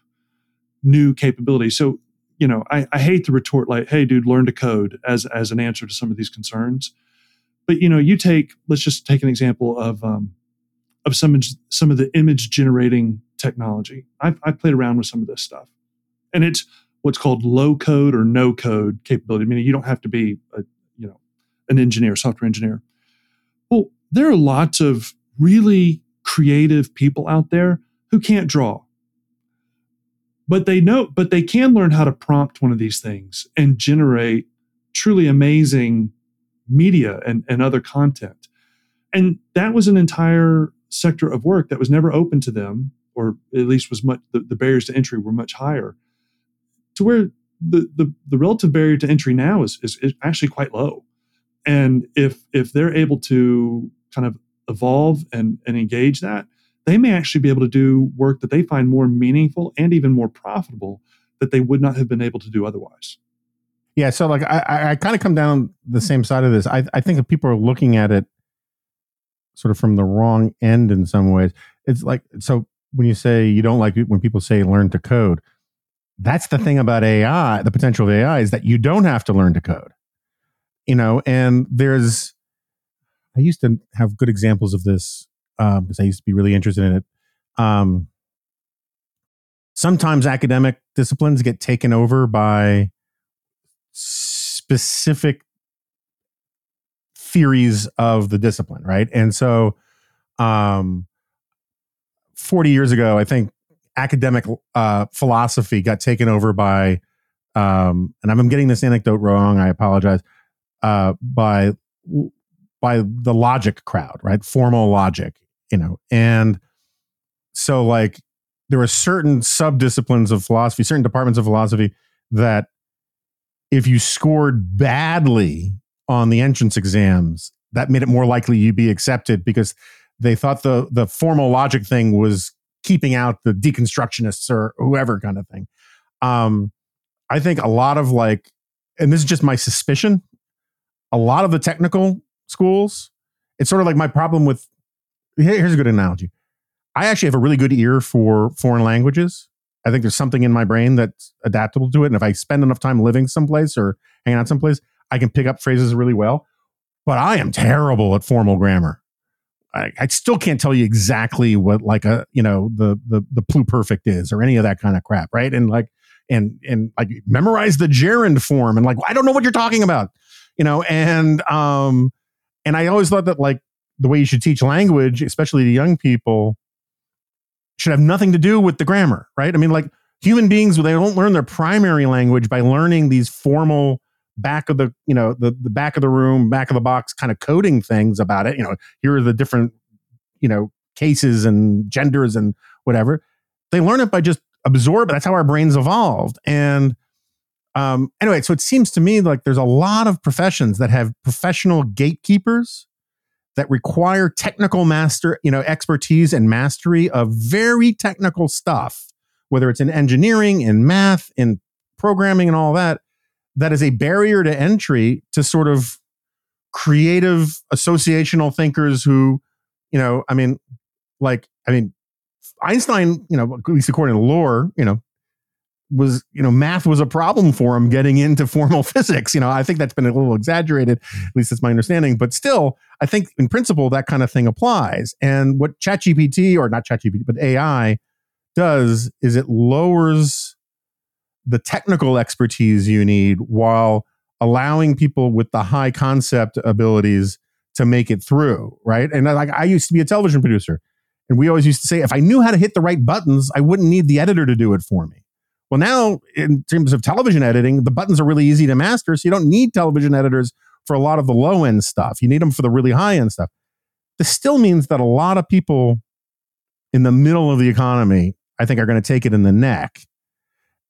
new capabilities. So, you know, I, I hate to retort like, hey, dude, learn to code as, as an answer to some of these concerns. But, you know, you take, let's just take an example of, um, of some, some of the image generating technology. I've, I've played around with some of this stuff and it's what's called low code or no code capability. I mean, you don't have to be a you know an engineer, software engineer. Well, there are lots of really creative people out there who can't draw. But they know, but they can learn how to prompt one of these things and generate truly amazing media and, and other content. And that was an entire sector of work that was never open to them, or at least was much the, the barriers to entry were much higher. To where the, the, the relative barrier to entry now is, is, is actually quite low and if if they're able to kind of evolve and, and engage that they may actually be able to do work that they find more meaningful and even more profitable that they would not have been able to do otherwise. Yeah so like i i kind of come down the same side of this. I i think if people are looking at it sort of from the wrong end in some ways it's like so when you say you don't like when people say learn to code that's the thing about ai the potential of ai is that you don't have to learn to code you know, and there's, I used to have good examples of this um, because I used to be really interested in it. Um, sometimes academic disciplines get taken over by specific theories of the discipline, right? And so, um, 40 years ago, I think academic uh, philosophy got taken over by, um, and I'm getting this anecdote wrong. I apologize uh, by by the logic crowd, right? Formal logic, you know, and so like there were certain sub disciplines of philosophy, certain departments of philosophy that if you scored badly on the entrance exams, that made it more likely you'd be accepted because they thought the the formal logic thing was keeping out the deconstructionists or whoever kind of thing. Um, I think a lot of like, and this is just my suspicion, a lot of the technical schools, it's sort of like my problem with. Here's a good analogy. I actually have a really good ear for foreign languages. I think there's something in my brain that's adaptable to it. And if I spend enough time living someplace or hanging out someplace, I can pick up phrases really well. But I am terrible at formal grammar. I, I still can't tell you exactly what like a you know the the the pluperfect is or any of that kind of crap, right? And like and and like memorize the gerund form and like I don't know what you're talking about, you know. And um and I always thought that like the way you should teach language, especially to young people, should have nothing to do with the grammar, right? I mean, like human beings, they don't learn their primary language by learning these formal back of the, you know, the, the back of the room, back of the box kind of coding things about it. You know, here are the different, you know, cases and genders and whatever. They learn it by just absorb. That's how our brains evolved. And um, anyway, so it seems to me like there's a lot of professions that have professional gatekeepers that require technical master, you know, expertise and mastery of very technical stuff, whether it's in engineering, in math, in programming, and all that, that is a barrier to entry to sort of creative associational thinkers who, you know, I mean, like, I mean, Einstein, you know, at least according to lore, you know, was you know math was a problem for him getting into formal physics. You know i think that's been a little exaggerated at least that's my understanding but still i think in principle that kind of thing applies. And what chatgpt or not chatgpt but ai does is it lowers the technical expertise you need while allowing people with the high concept abilities to make it through right? And like i used to be a television producer and we always used to say if i knew how to hit the right buttons i wouldn't need the editor to do it for me well, now in terms of television editing, the buttons are really easy to master. So you don't need television editors for a lot of the low end stuff. You need them for the really high end stuff. This still means that a lot of people in the middle of the economy, I think, are going to take it in the neck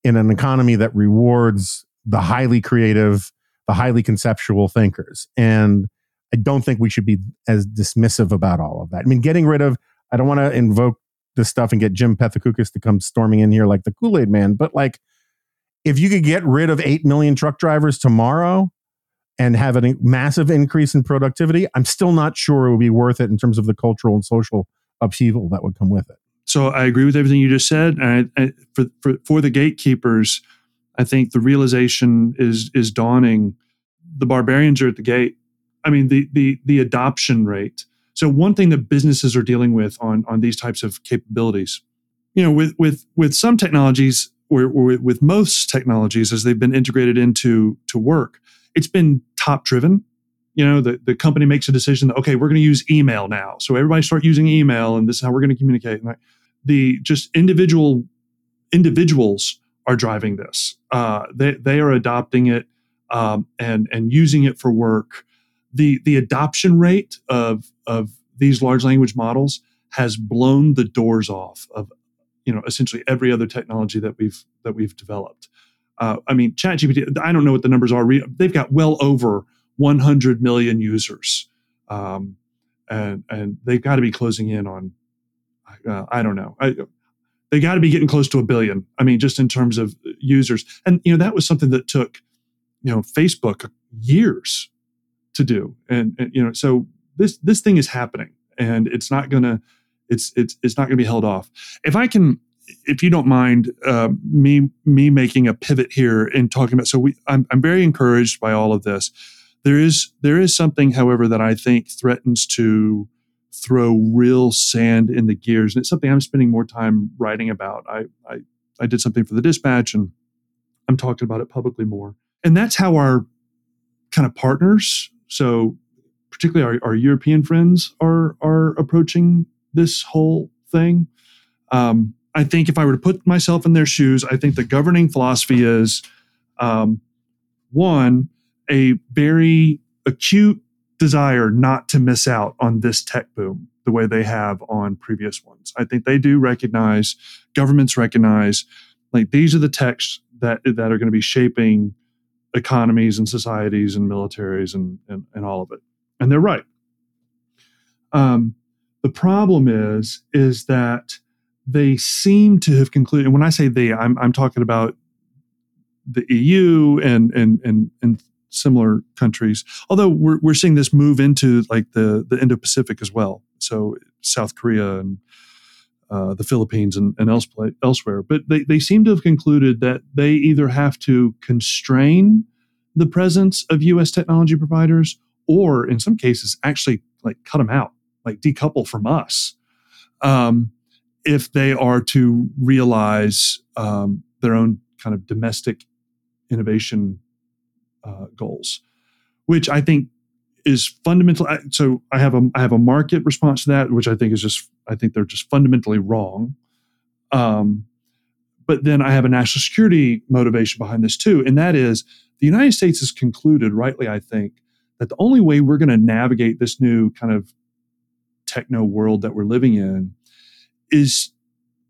in an economy that rewards the highly creative, the highly conceptual thinkers. And I don't think we should be as dismissive about all of that. I mean, getting rid of, I don't want to invoke this stuff and get Jim Pethokoukis to come storming in here like the Kool Aid Man. But like, if you could get rid of 8 million truck drivers tomorrow and have a massive increase in productivity, I'm still not sure it would be worth it in terms of the cultural and social upheaval that would come with it. So I agree with everything you just said. And I, I, for, for, for the gatekeepers, I think the realization is is dawning. The barbarians are at the gate. I mean, the the the adoption rate so one thing that businesses are dealing with on on these types of capabilities, you know, with with with some technologies or, or with most technologies as they've been integrated into to work, it's been top driven. You know, the, the company makes a decision that okay, we're going to use email now, so everybody start using email, and this is how we're going to communicate. And the just individual individuals are driving this. Uh, they they are adopting it um, and and using it for work the the adoption rate of of these large language models has blown the doors off of you know essentially every other technology that we've that we've developed. Uh, I mean, ChatGPT. I don't know what the numbers are. They've got well over 100 million users, um, and and they've got to be closing in on. Uh, I don't know. I, they got to be getting close to a billion. I mean, just in terms of users, and you know that was something that took, you know, Facebook years to do. And, and, you know, so this this thing is happening, and it's not gonna it's it's it's not gonna be held off. If I can, if you don't mind, uh, me me making a pivot here and talking about. So we, I'm I'm very encouraged by all of this. There is there is something, however, that I think threatens to throw real sand in the gears, and it's something I'm spending more time writing about. I I, I did something for the Dispatch, and I'm talking about it publicly more. And that's how our kind of partners so, particularly our, our European friends are are approaching this whole thing. Um, I think if I were to put myself in their shoes, I think the governing philosophy is um, one, a very acute desire not to miss out on this tech boom the way they have on previous ones. I think they do recognize, governments recognize, like these are the techs that that are going to be shaping economies and societies and militaries and, and, and all of it. And they're right. Um, the problem is, is that they seem to have concluded, and when I say they, I'm, I'm talking about the EU and, and, and, and similar countries, although we're, we're seeing this move into like the, the Indo-Pacific as well. So South Korea and uh, the Philippines and, and elsewhere. But they, they seem to have concluded that they either have to constrain the presence of U.S. technology providers, or in some cases, actually like cut them out, like decouple from us, um, if they are to realize um, their own kind of domestic innovation uh, goals, which I think is fundamental. So I have a I have a market response to that, which I think is just I think they're just fundamentally wrong. Um, but then I have a national security motivation behind this too, and that is the United States has concluded, rightly, I think, that the only way we're going to navigate this new kind of techno world that we're living in is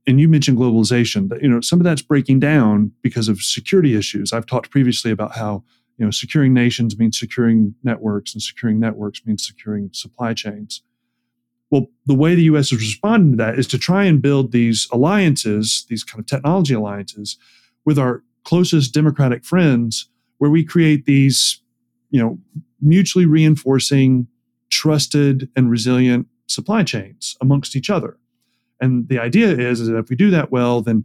and you mentioned globalization that you know some of that's breaking down because of security issues i've talked previously about how you know, securing nations means securing networks, and securing networks means securing supply chains. Well, the way the U.S. is responding to that is to try and build these alliances, these kind of technology alliances, with our closest democratic friends, where we create these, you know, mutually reinforcing, trusted, and resilient supply chains amongst each other. And the idea is, is that if we do that well, then,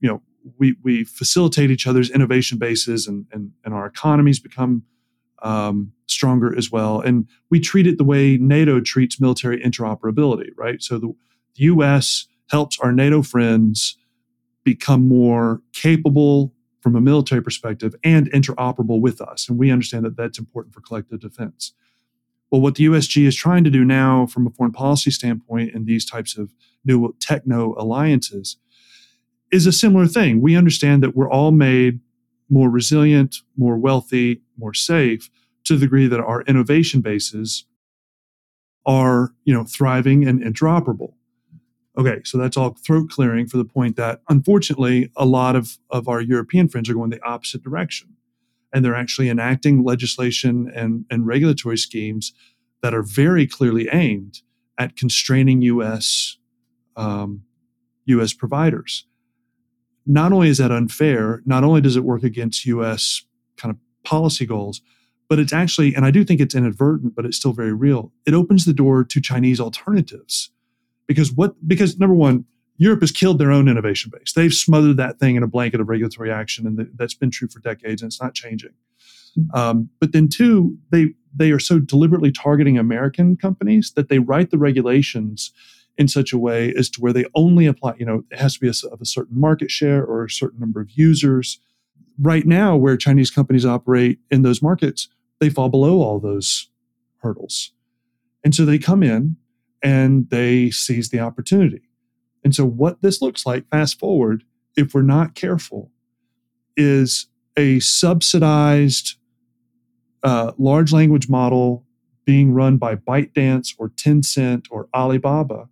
you know, we we facilitate each other's innovation bases and and, and our economies become um, stronger as well. And we treat it the way NATO treats military interoperability, right? So the, the U.S. helps our NATO friends become more capable from a military perspective and interoperable with us. And we understand that that's important for collective defense. Well, what the USG is trying to do now from a foreign policy standpoint in these types of new techno alliances is a similar thing. We understand that we're all made more resilient, more wealthy, more safe to the degree that our innovation bases are, you know, thriving and interoperable. Okay, so that's all throat clearing for the point that unfortunately a lot of, of our European friends are going the opposite direction. And they're actually enacting legislation and, and regulatory schemes that are very clearly aimed at constraining US um, US providers not only is that unfair, not only does it work against US kind of policy goals, but it's actually, and I do think it's inadvertent, but it's still very real. It opens the door to Chinese alternatives. Because what, because number one, Europe has killed their own innovation base. They've smothered that thing in a blanket of regulatory action, and that's been true for decades, and it's not changing. Um, but then, two, they they are so deliberately targeting American companies that they write the regulations in such a way as to where they only apply, you know, it has to be a, of a certain market share or a certain number of users. Right now, where Chinese companies operate in those markets, they fall below all those hurdles. And so they come in and they seize the opportunity. And so, what this looks like, fast forward, if we're not careful, is a subsidized uh, large language model being run by ByteDance or Tencent or Alibaba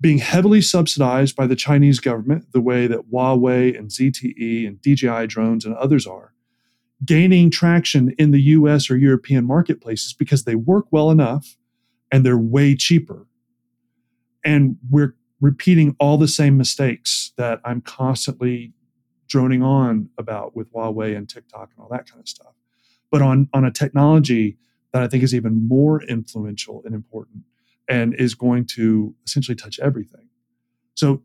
being heavily subsidized by the Chinese government, the way that Huawei and ZTE and DJI drones and others are, gaining traction in the US or European marketplaces because they work well enough and they're way cheaper. And we're repeating all the same mistakes that I'm constantly droning on about with Huawei and TikTok and all that kind of stuff. But on, on a technology that I think is even more influential and important and is going to essentially touch everything. So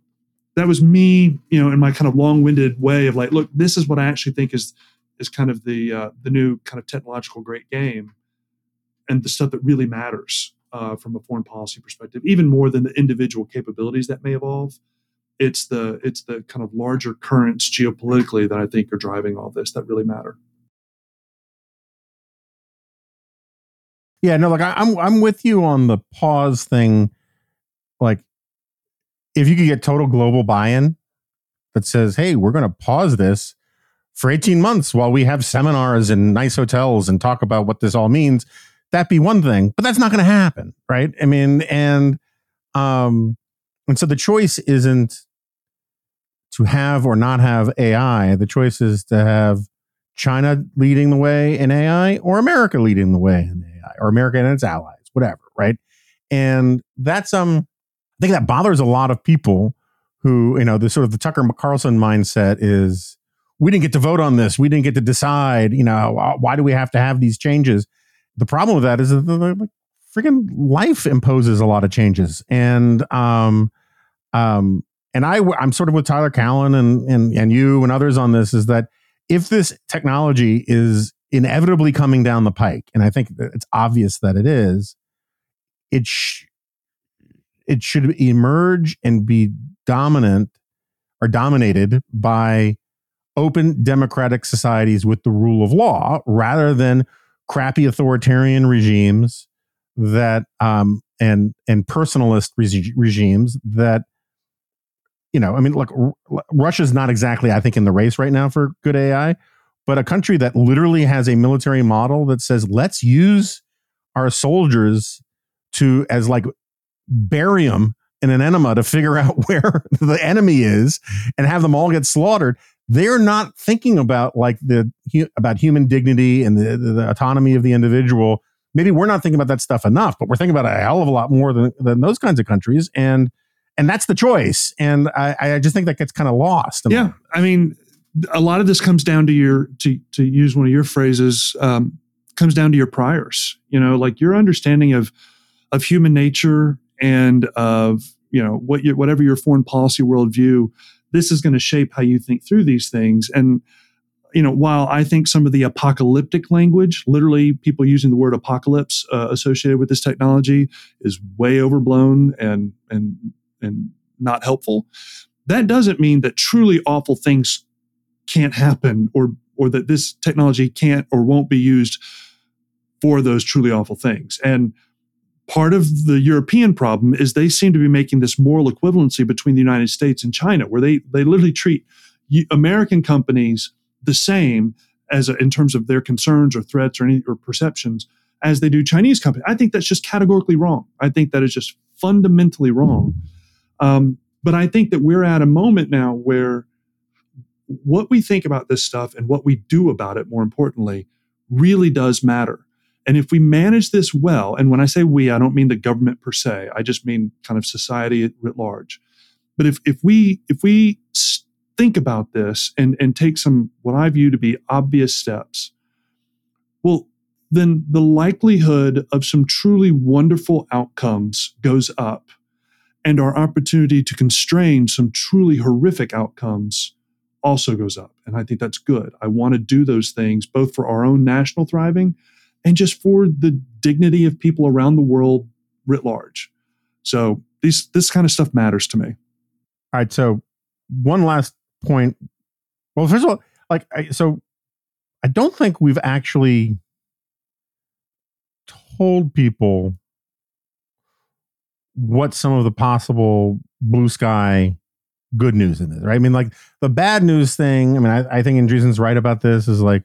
that was me, you know, in my kind of long-winded way of like, look, this is what I actually think is is kind of the uh, the new kind of technological great game, and the stuff that really matters uh, from a foreign policy perspective, even more than the individual capabilities that may evolve. It's the it's the kind of larger currents geopolitically that I think are driving all this that really matter. Yeah, no, like I, I'm I'm with you on the pause thing. Like, if you could get total global buy-in that says, "Hey, we're going to pause this for 18 months while we have seminars and nice hotels and talk about what this all means," that'd be one thing. But that's not going to happen, right? I mean, and um, and so the choice isn't to have or not have AI. The choice is to have China leading the way in AI or America leading the way in AI or America and its allies, whatever, right? And that's um I think that bothers a lot of people who, you know, the sort of the Tucker Carlson mindset is we didn't get to vote on this. We didn't get to decide, you know, why do we have to have these changes? The problem with that is that the, freaking life imposes a lot of changes. And um um and I I'm sort of with Tyler Cowen and and and you and others on this is that if this technology is inevitably coming down the pike, and I think it's obvious that it is, it sh- it should emerge and be dominant or dominated by open democratic societies with the rule of law rather than crappy authoritarian regimes that um, and and personalist regi- regimes that you know i mean look R- russia's not exactly i think in the race right now for good ai but a country that literally has a military model that says let's use our soldiers to as like barium in an enema to figure out where the enemy is and have them all get slaughtered they're not thinking about like the about human dignity and the, the autonomy of the individual. Maybe we're not thinking about that stuff enough but we're thinking about a hell of a lot more than, than those kinds of countries. And and that's the choice. And i, I just think that gets kind of lost yeah. i mean a lot of this comes down to your to to use one of your phrases um, comes down to your priors. You know like your understanding of of human nature and of you know what your, whatever your foreign policy worldview this is going to shape how you think through these things. And you know while i think some of the apocalyptic language literally people using the word apocalypse uh, associated with this technology is way overblown and and and not helpful that doesn't mean that truly awful things can't happen or or that this technology can't or won't be used for those truly awful things. And part of the European problem is they seem to be making this moral equivalency between the United States and China, where they they literally treat American companies the same as a, in terms of their concerns or threats or any or perceptions as they do Chinese companies. I think that's just categorically wrong. I think that is just fundamentally wrong. Um, but I think that we're at a moment now where what we think about this stuff and what we do about it, more importantly, really does matter. And if we manage this well, and when I say we, I don't mean the government per se, I just mean kind of society writ large. But if, if we if we think about this and, and take some what I view to be obvious steps, well, then the likelihood of some truly wonderful outcomes goes up, and our opportunity to constrain some truly horrific outcomes also goes up. And I think that's good. I want to do those things both for our own national thriving and just for the dignity of people around the world writ large. So these this kind of stuff matters to me. All right. So one last point. Well, first of all, like I, so, I don't think we've actually told people what some of the possible blue sky good news in this, right? I mean, like the bad news thing. I mean, I, I think Andreessen's right about this. Is like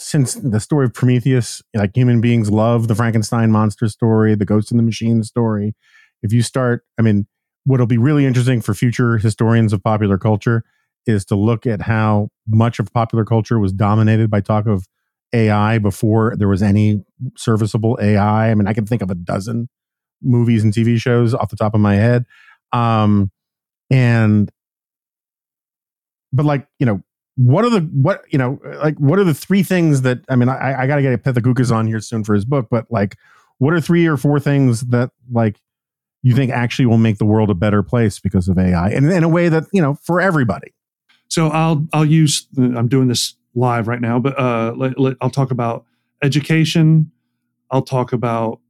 since the story of Prometheus, like human beings love the Frankenstein monster story, the Ghost in the Machine story. If you start, I mean, what'll be really interesting for future historians of popular culture is to look at how much of popular culture was dominated by talk of AI before there was any serviceable AI. I mean, I can think of a dozen movies and TV shows off the top of my head. Um, and, but like, you know, what are the what you know like what are the three things that I mean I, I got to get Pethokoukis on here soon for his book, but like what are three or four things that like you think actually will make the world a better place because of AI and in a way that you know for everybody. So I'll I'll use I'm doing this live right now, but uh, let, let, I'll talk about education. I'll talk about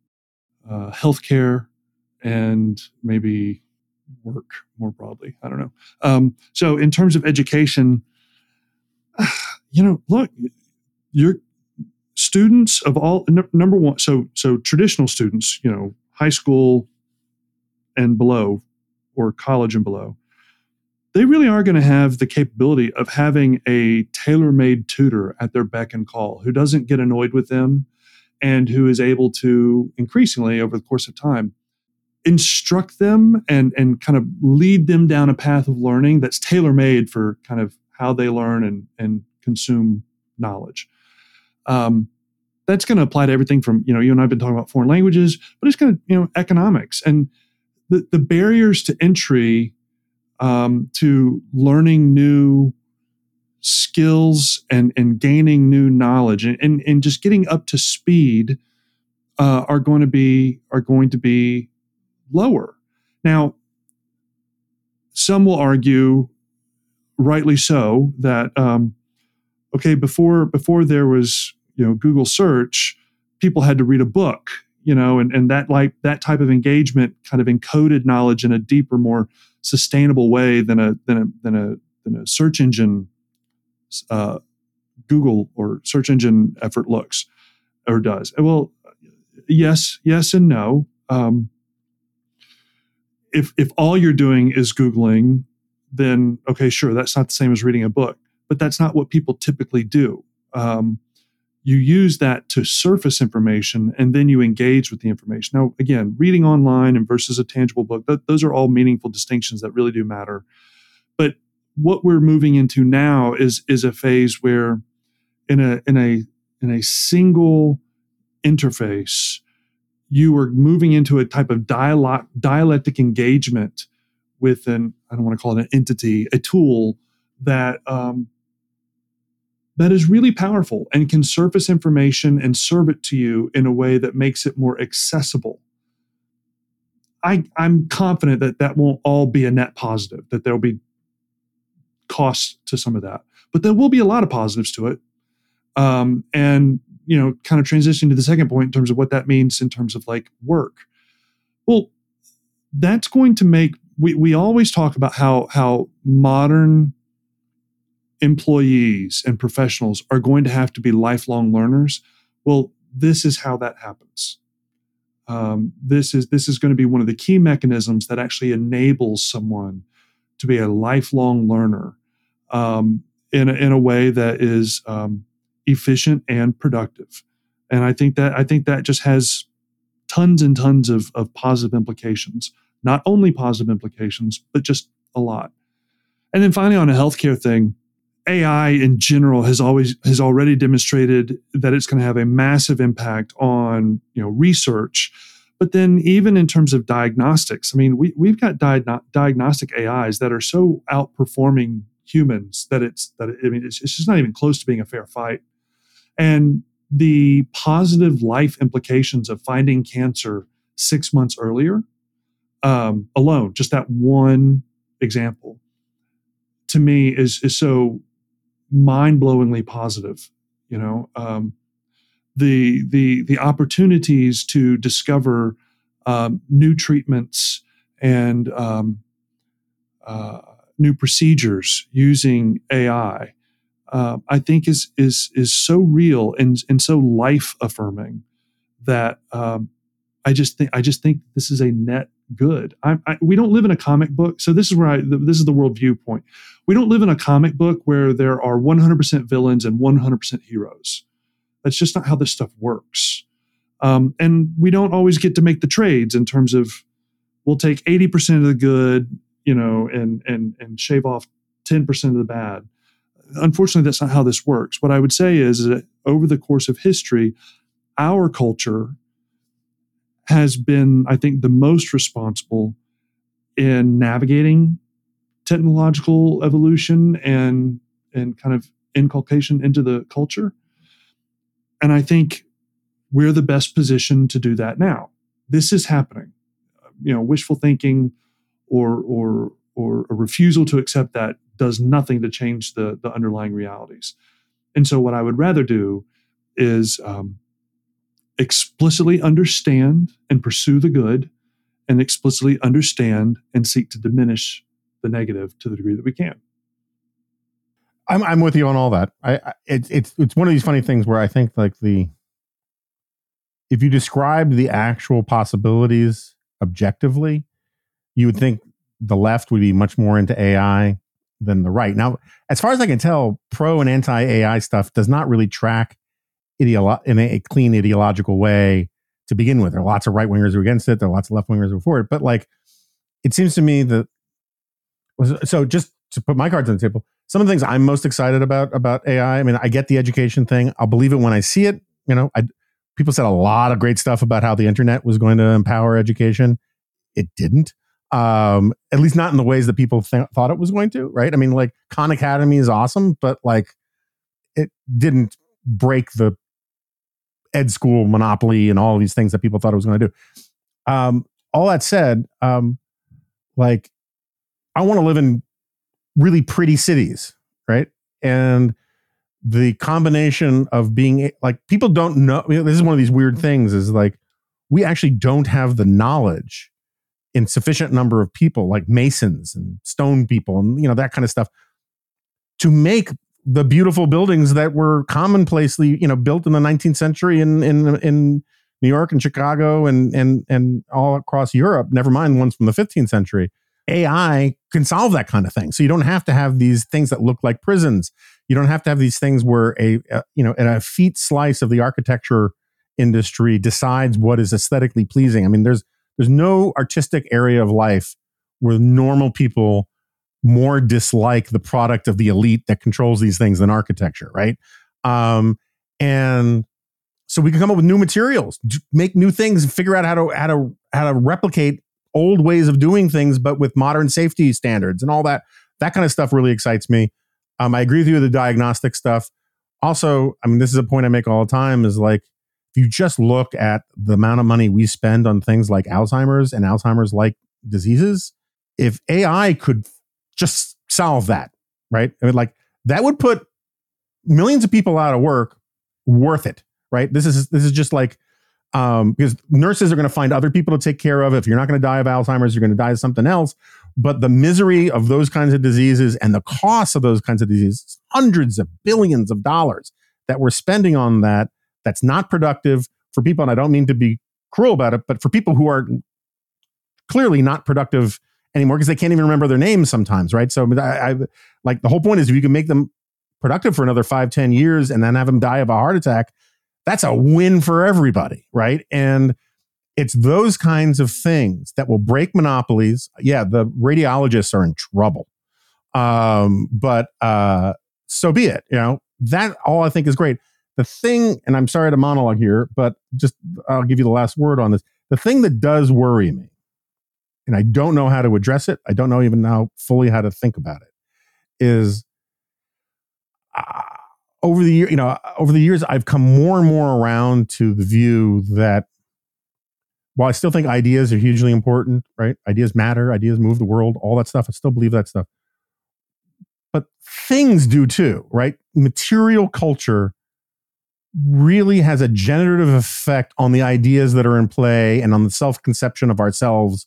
uh, healthcare and maybe work more broadly. I don't know. Um, so in terms of education you know, look, your students of all number one. So so traditional students, you know, high school and below, or college and below, they really are going to have the capability of having a tailor-made tutor at their beck and call who doesn't get annoyed with them and who is able to increasingly over the course of time instruct them and and kind of lead them down a path of learning that's tailor-made for kind of how they learn and and consume knowledge. Um, that's going to apply to everything from you know you and I've been talking about foreign languages, but it's going to you know economics and the the barriers to entry um, to learning new skills and and gaining new knowledge and and, and just getting up to speed uh, are going to be are going to be lower. Now, some will argue, rightly so, that um, okay before before there was you know Google search, people had to read a book, you know, and and that like that type of engagement kind of encoded knowledge in a deeper, more sustainable way than a than a than a than a search engine uh, Google or search engine effort looks or does. Well, yes, yes, and no. Um, if if all you're doing is googling, then okay, sure, that's not the same as reading a book. But that's not what people typically do. Um, you use that to surface information, and then you engage with the information. Now, again, reading online and versus a tangible book, th- those are all meaningful distinctions that really do matter. But what we're moving into now is is a phase where, in a in a in a single interface, you are moving into a type of dialogue, dialectic engagement with an, I don't want to call it an entity, a tool that, um, that is really powerful and can surface information and serve it to you in a way that makes it more accessible. I, I'm confident that that won't all be a net positive, that there'll be costs to some of that, but there will be a lot of positives to it. Um, and you know, kind of transitioning to the second point in terms of what that means in terms of like work. Well, that's going to make we, we always talk about how how modern employees and professionals are going to have to be lifelong learners. Well, this is how that happens. Um, this is this is going to be one of the key mechanisms that actually enables someone to be a lifelong learner um, in a, in a way that is um, efficient and productive. And I think that I think that just has tons and tons of, of positive implications. Not only positive implications, but just a lot. And then finally on a healthcare thing, AI in general has always has already demonstrated that it's going to have a massive impact on you know research, but then even in terms of diagnostics, I mean we we've got di- diagnostic AIs that are so outperforming humans that it's that it, I mean it's, it's just not even close to being a fair fight and the positive life implications of finding cancer six months earlier um, alone, just that one example, to me is is so mind-blowingly positive. You know, um, the the the opportunities to discover um, new treatments and um, uh, new procedures using AI uh, I think is is is so real and and so life affirming that um, I just think I just think this is a net good. I, I, we don't live in a comic book, so this is where I this is the world viewpoint. We don't live in a comic book where there are 100% villains and 100% heroes. That's just not how this stuff works. Um, and we don't always get to make the trades in terms of we'll take 80% of the good, you know, and and and shave off 10% of the bad unfortunately, that's not how this works. What I would say is that over the course of history, our culture has been, I think, the most responsible in navigating technological evolution and and kind of inculcation into the culture. And I think we're the best position to do that now. This is happening. You know, wishful thinking or or or a refusal to accept that does nothing to change the, the underlying realities. And so, what I would rather do is um, explicitly understand and pursue the good, and explicitly understand and seek to diminish the negative to the degree that we can. I'm I'm with you on all that. I, I it's it's it's one of these funny things where I think like the if you describe the actual possibilities objectively, you would think the left would be much more into AI than the right. Now, as far as I can tell, pro and anti AI stuff does not really track ideolo- in a, clean ideological way to begin with. There are lots of right wingers who are against it. There are lots of left wingers who are for it. But like, it seems to me that so just to put my cards on the table, some of the things I'm most excited about about AI. I mean, I get the education thing. I'll believe it when I see it. You know, I people said a lot of great stuff about how the internet was going to empower education. It didn't. Um, at least not in the ways that people th- thought it was going to, right? I mean, like Khan Academy is awesome, but like it didn't break the ed school monopoly and all these things that people thought it was going to do. Um, all that said, um, like I want to live in really pretty cities, right? And the combination of being like people don't know this is one of these weird things is like we actually don't have the knowledge in sufficient number of people like masons and stone people and you know that kind of stuff to make the beautiful buildings that were commonplacely you know built in the 19th century in in in New York and Chicago and and and all across Europe never mind ones from the 15th century. AI can solve that kind of thing. So you don't have to have these things that look like prisons. You don't have to have these things where a, a you know a feet slice of the architecture industry decides what is aesthetically pleasing. I mean there's there's no artistic area of life where normal people more dislike the product of the elite that controls these things than architecture, right? Um, and so we can come up with new materials, make new things, figure out how to how to how to replicate old ways of doing things, but with modern safety standards and all that. That kind of stuff really excites me. Um, I agree with you with the diagnostic stuff. Also, I mean, this is a point I make all the time: is like if you just look at the amount of money we spend on things like Alzheimer's and Alzheimer's like diseases, if AI could just solve that, right? I mean, like that would put millions of people out of work worth it, right? This is this is just like um, because nurses are going to find other people to take care of. If you're not going to die of Alzheimer's, you're going to die of something else. But the misery of those kinds of diseases and the cost of those kinds of diseases, hundreds of billions of dollars that we're spending on that, that's not productive for people. And I don't mean to be cruel about it, but for people who are clearly not productive anymore because they can't even remember their names sometimes, right? So I, I like the whole point is if you can make them productive for another five, ten years and then have them die of a heart attack, that's a win for everybody, right? And it's those kinds of things that will break monopolies. Yeah, the radiologists are in trouble. Um, but uh, so be it. You know, that all I think is great. The thing, and I'm sorry to monologue here, but just I'll give you the last word on this. The thing that does worry me and I don't know how to address it. I don't know even now fully how to think about it. Is uh, over the year, you know, over the years, I've come more and more around to the view that while I still think ideas are hugely important, right? Ideas matter, ideas move the world, all that stuff. I still believe that stuff. But things do too, right? Material culture really has a generative effect on the ideas that are in play and on the self conception of ourselves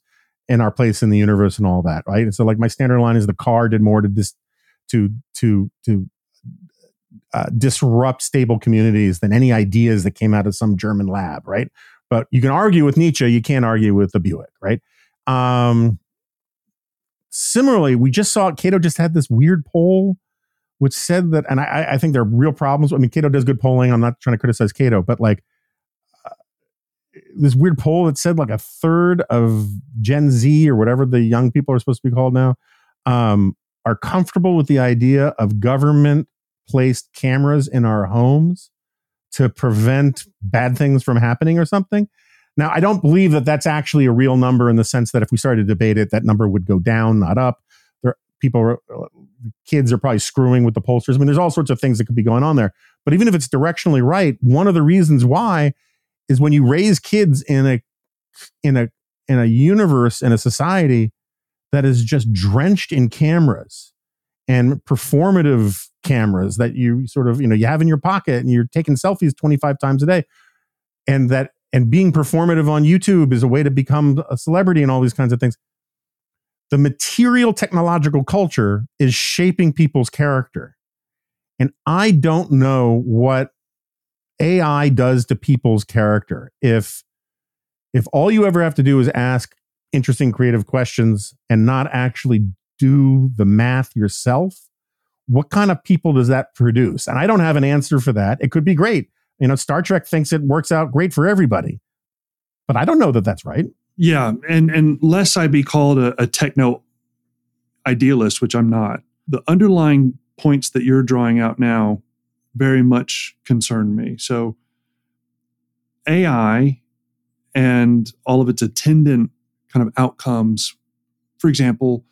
and our place in the universe and all that, right? And so, like my standard line is the car did more to dis to to to uh, disrupt stable communities than any ideas that came out of some German lab, right? But you can argue with Nietzsche, you can't argue with the Buick, right? Um, similarly, we just saw Cato just had this weird poll which said that, and I, I think there are real problems. I mean, Cato does good polling. I'm not trying to criticize Cato, but like this weird poll that said like a third of Gen Z or whatever the young people are supposed to be called now um, are comfortable with the idea of government placed cameras in our homes to prevent bad things from happening or something. Now, I don't believe that that's actually a real number in the sense that if we started to debate it, that number would go down, not up. There, people, are, kids are probably screwing with the pollsters. I mean, there's all sorts of things that could be going on there. But even if it's directionally right, one of the reasons why is when you raise kids in a in a in a universe in a society that is just drenched in cameras and performative cameras that you sort of you know you have in your pocket and you're taking selfies 25 times a day. And that and being performative on YouTube is a way to become a celebrity and all these kinds of things. The material technological culture is shaping people's character. And i don't know what AI does to people's character. If if all you ever have to do is ask interesting creative questions and not actually do the math yourself, what kind of people does that produce? And I don't have an answer for that. It could be great. You know, Star Trek thinks it works out great for everybody. But I don't know that that's right. Yeah, and and lest I be called a, a techno idealist, which I'm not, the underlying points that you're drawing out now very much concern me. So, AI and all of its attendant kind of outcomes, for example,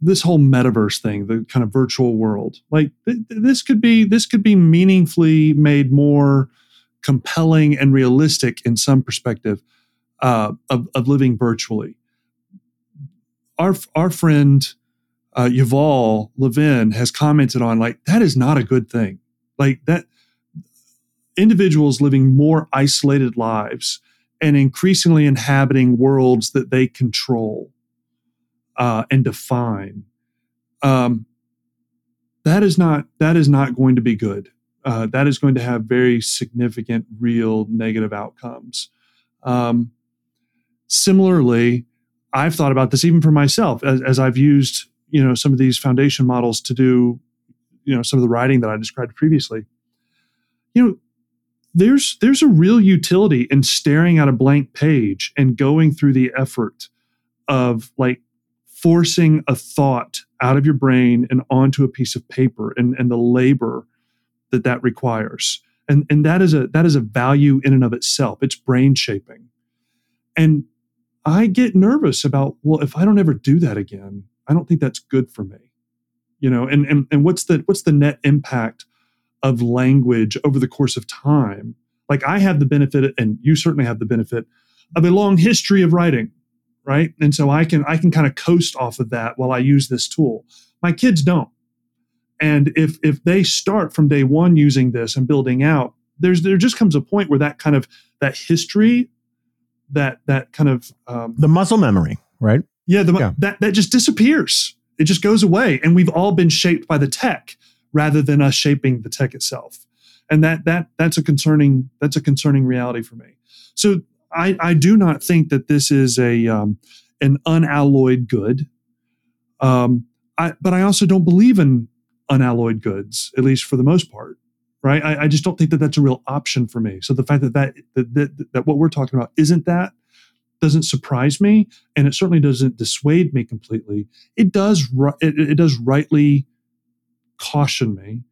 this whole metaverse thing, the kind of virtual world, like th- this could be this could be meaningfully made more compelling and realistic in some perspective uh, of, of living virtually. Our our friend uh, Yuval Levin has commented on like that is not a good thing. Like that, individuals living more isolated lives and increasingly inhabiting worlds that they control uh, and define. Um, that is not that is not going to be good. Uh, that is going to have very significant, real negative outcomes. Um, similarly, I've thought about this even for myself as, as I've used you know some of these foundation models to do you know some of the writing that I described previously. You know, there's there's a real utility in staring at a blank page and going through the effort of like forcing a thought out of your brain and onto a piece of paper and, and the labor that that requires. And and that is a that is a value in and of itself. It's brain shaping. And i get nervous about well if i don't ever do that again i don't think that's good for me. You know and and, and what's the what's the net impact of language over the course of time? Like i have the benefit and you certainly have the benefit of a long history of writing right? And so i can i can kind of coast off of that while i use this tool. My kids don't. And if if they start from day one using this and building out there's there just comes a point where that kind of that history that that kind of um, the muscle memory right yeah, the, yeah that that just disappears it just goes away and we've all been shaped by the tech rather than us shaping the tech itself and that that that's a concerning that's a concerning reality for me so i i do not think that this is a um, an unalloyed good um I, but i also don't believe in unalloyed goods, at least for the most part. Right. I, I just don't think that that's a real option for me. So the fact that that, that that that what we're talking about isn't that doesn't surprise me, and it certainly doesn't dissuade me completely. It does. It, it does rightly caution me,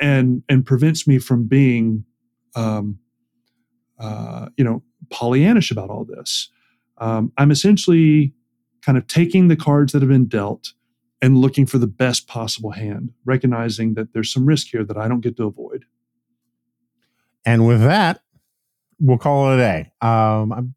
and and prevents me from being, um, uh, you know, Pollyannish about all this. Um, I'm essentially kind of taking the cards that have been dealt and looking for the best possible hand, recognizing that there's some risk here that I don't get to avoid. And with that, we'll call it a day. Um,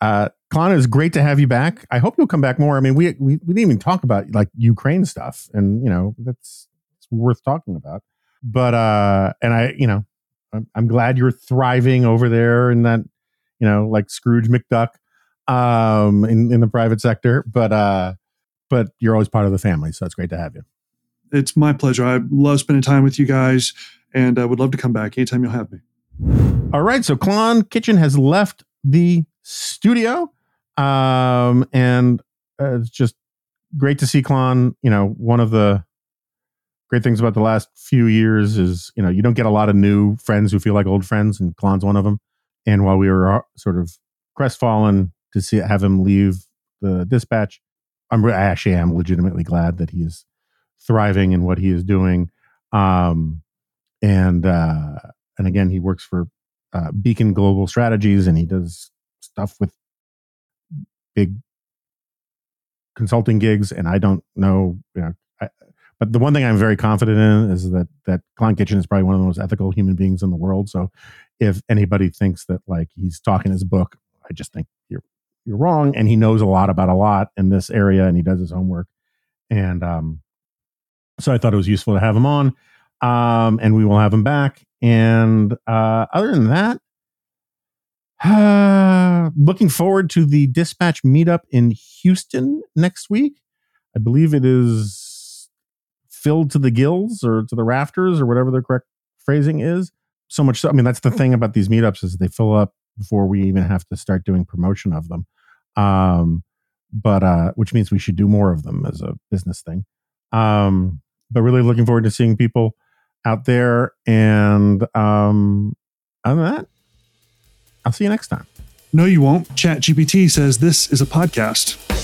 uh, Klon, it's great to have you back. I hope you'll come back more. I mean, we, we, we didn't even talk about like Ukraine stuff, and you know that's worth talking about. But uh, and I, you know, I'm, I'm glad you're thriving over there in that, you know, like Scrooge McDuck, um, in in the private sector. But uh, but you're always part of the family. So it's great to have you. It's my pleasure. I love spending time with you guys and I would love to come back anytime you'll have me. All right. So Klon Kitchen has left the studio. Um, and uh, it's just great to see Klon. You know, one of the great things about the last few years is, you know, you don't get a lot of new friends who feel like old friends, and Klon's one of them. And while we were uh, sort of crestfallen to see have him leave the dispatch, I'm I actually am legitimately glad that he is thriving in what he is doing. Um, and uh, and again, he works for uh, Beacon Global Strategies, and he does stuff with big consulting gigs. And I don't know, you know, I, but the one thing I'm very confident in is that that Klon Kitchen is probably one of the most ethical human beings in the world. So if anybody thinks that like he's talking his book, I just think you're you're wrong. And he knows a lot about a lot in this area and he does his homework. And um, so I thought it was useful to have him on. Um, and we will have him back. And uh, other than that, looking forward to the dispatch meetup in Houston next week. I believe it is filled to the gills or to the rafters or whatever the correct phrasing is. So much so, I mean, that's the thing about these meetups is they fill up before we even have to start doing promotion of them. Um, but uh, which means we should do more of them as a business thing. Um, but really looking forward to seeing people out there. And um, other than that, I'll see you next time. No, you won't. ChatGPT says this is a podcast.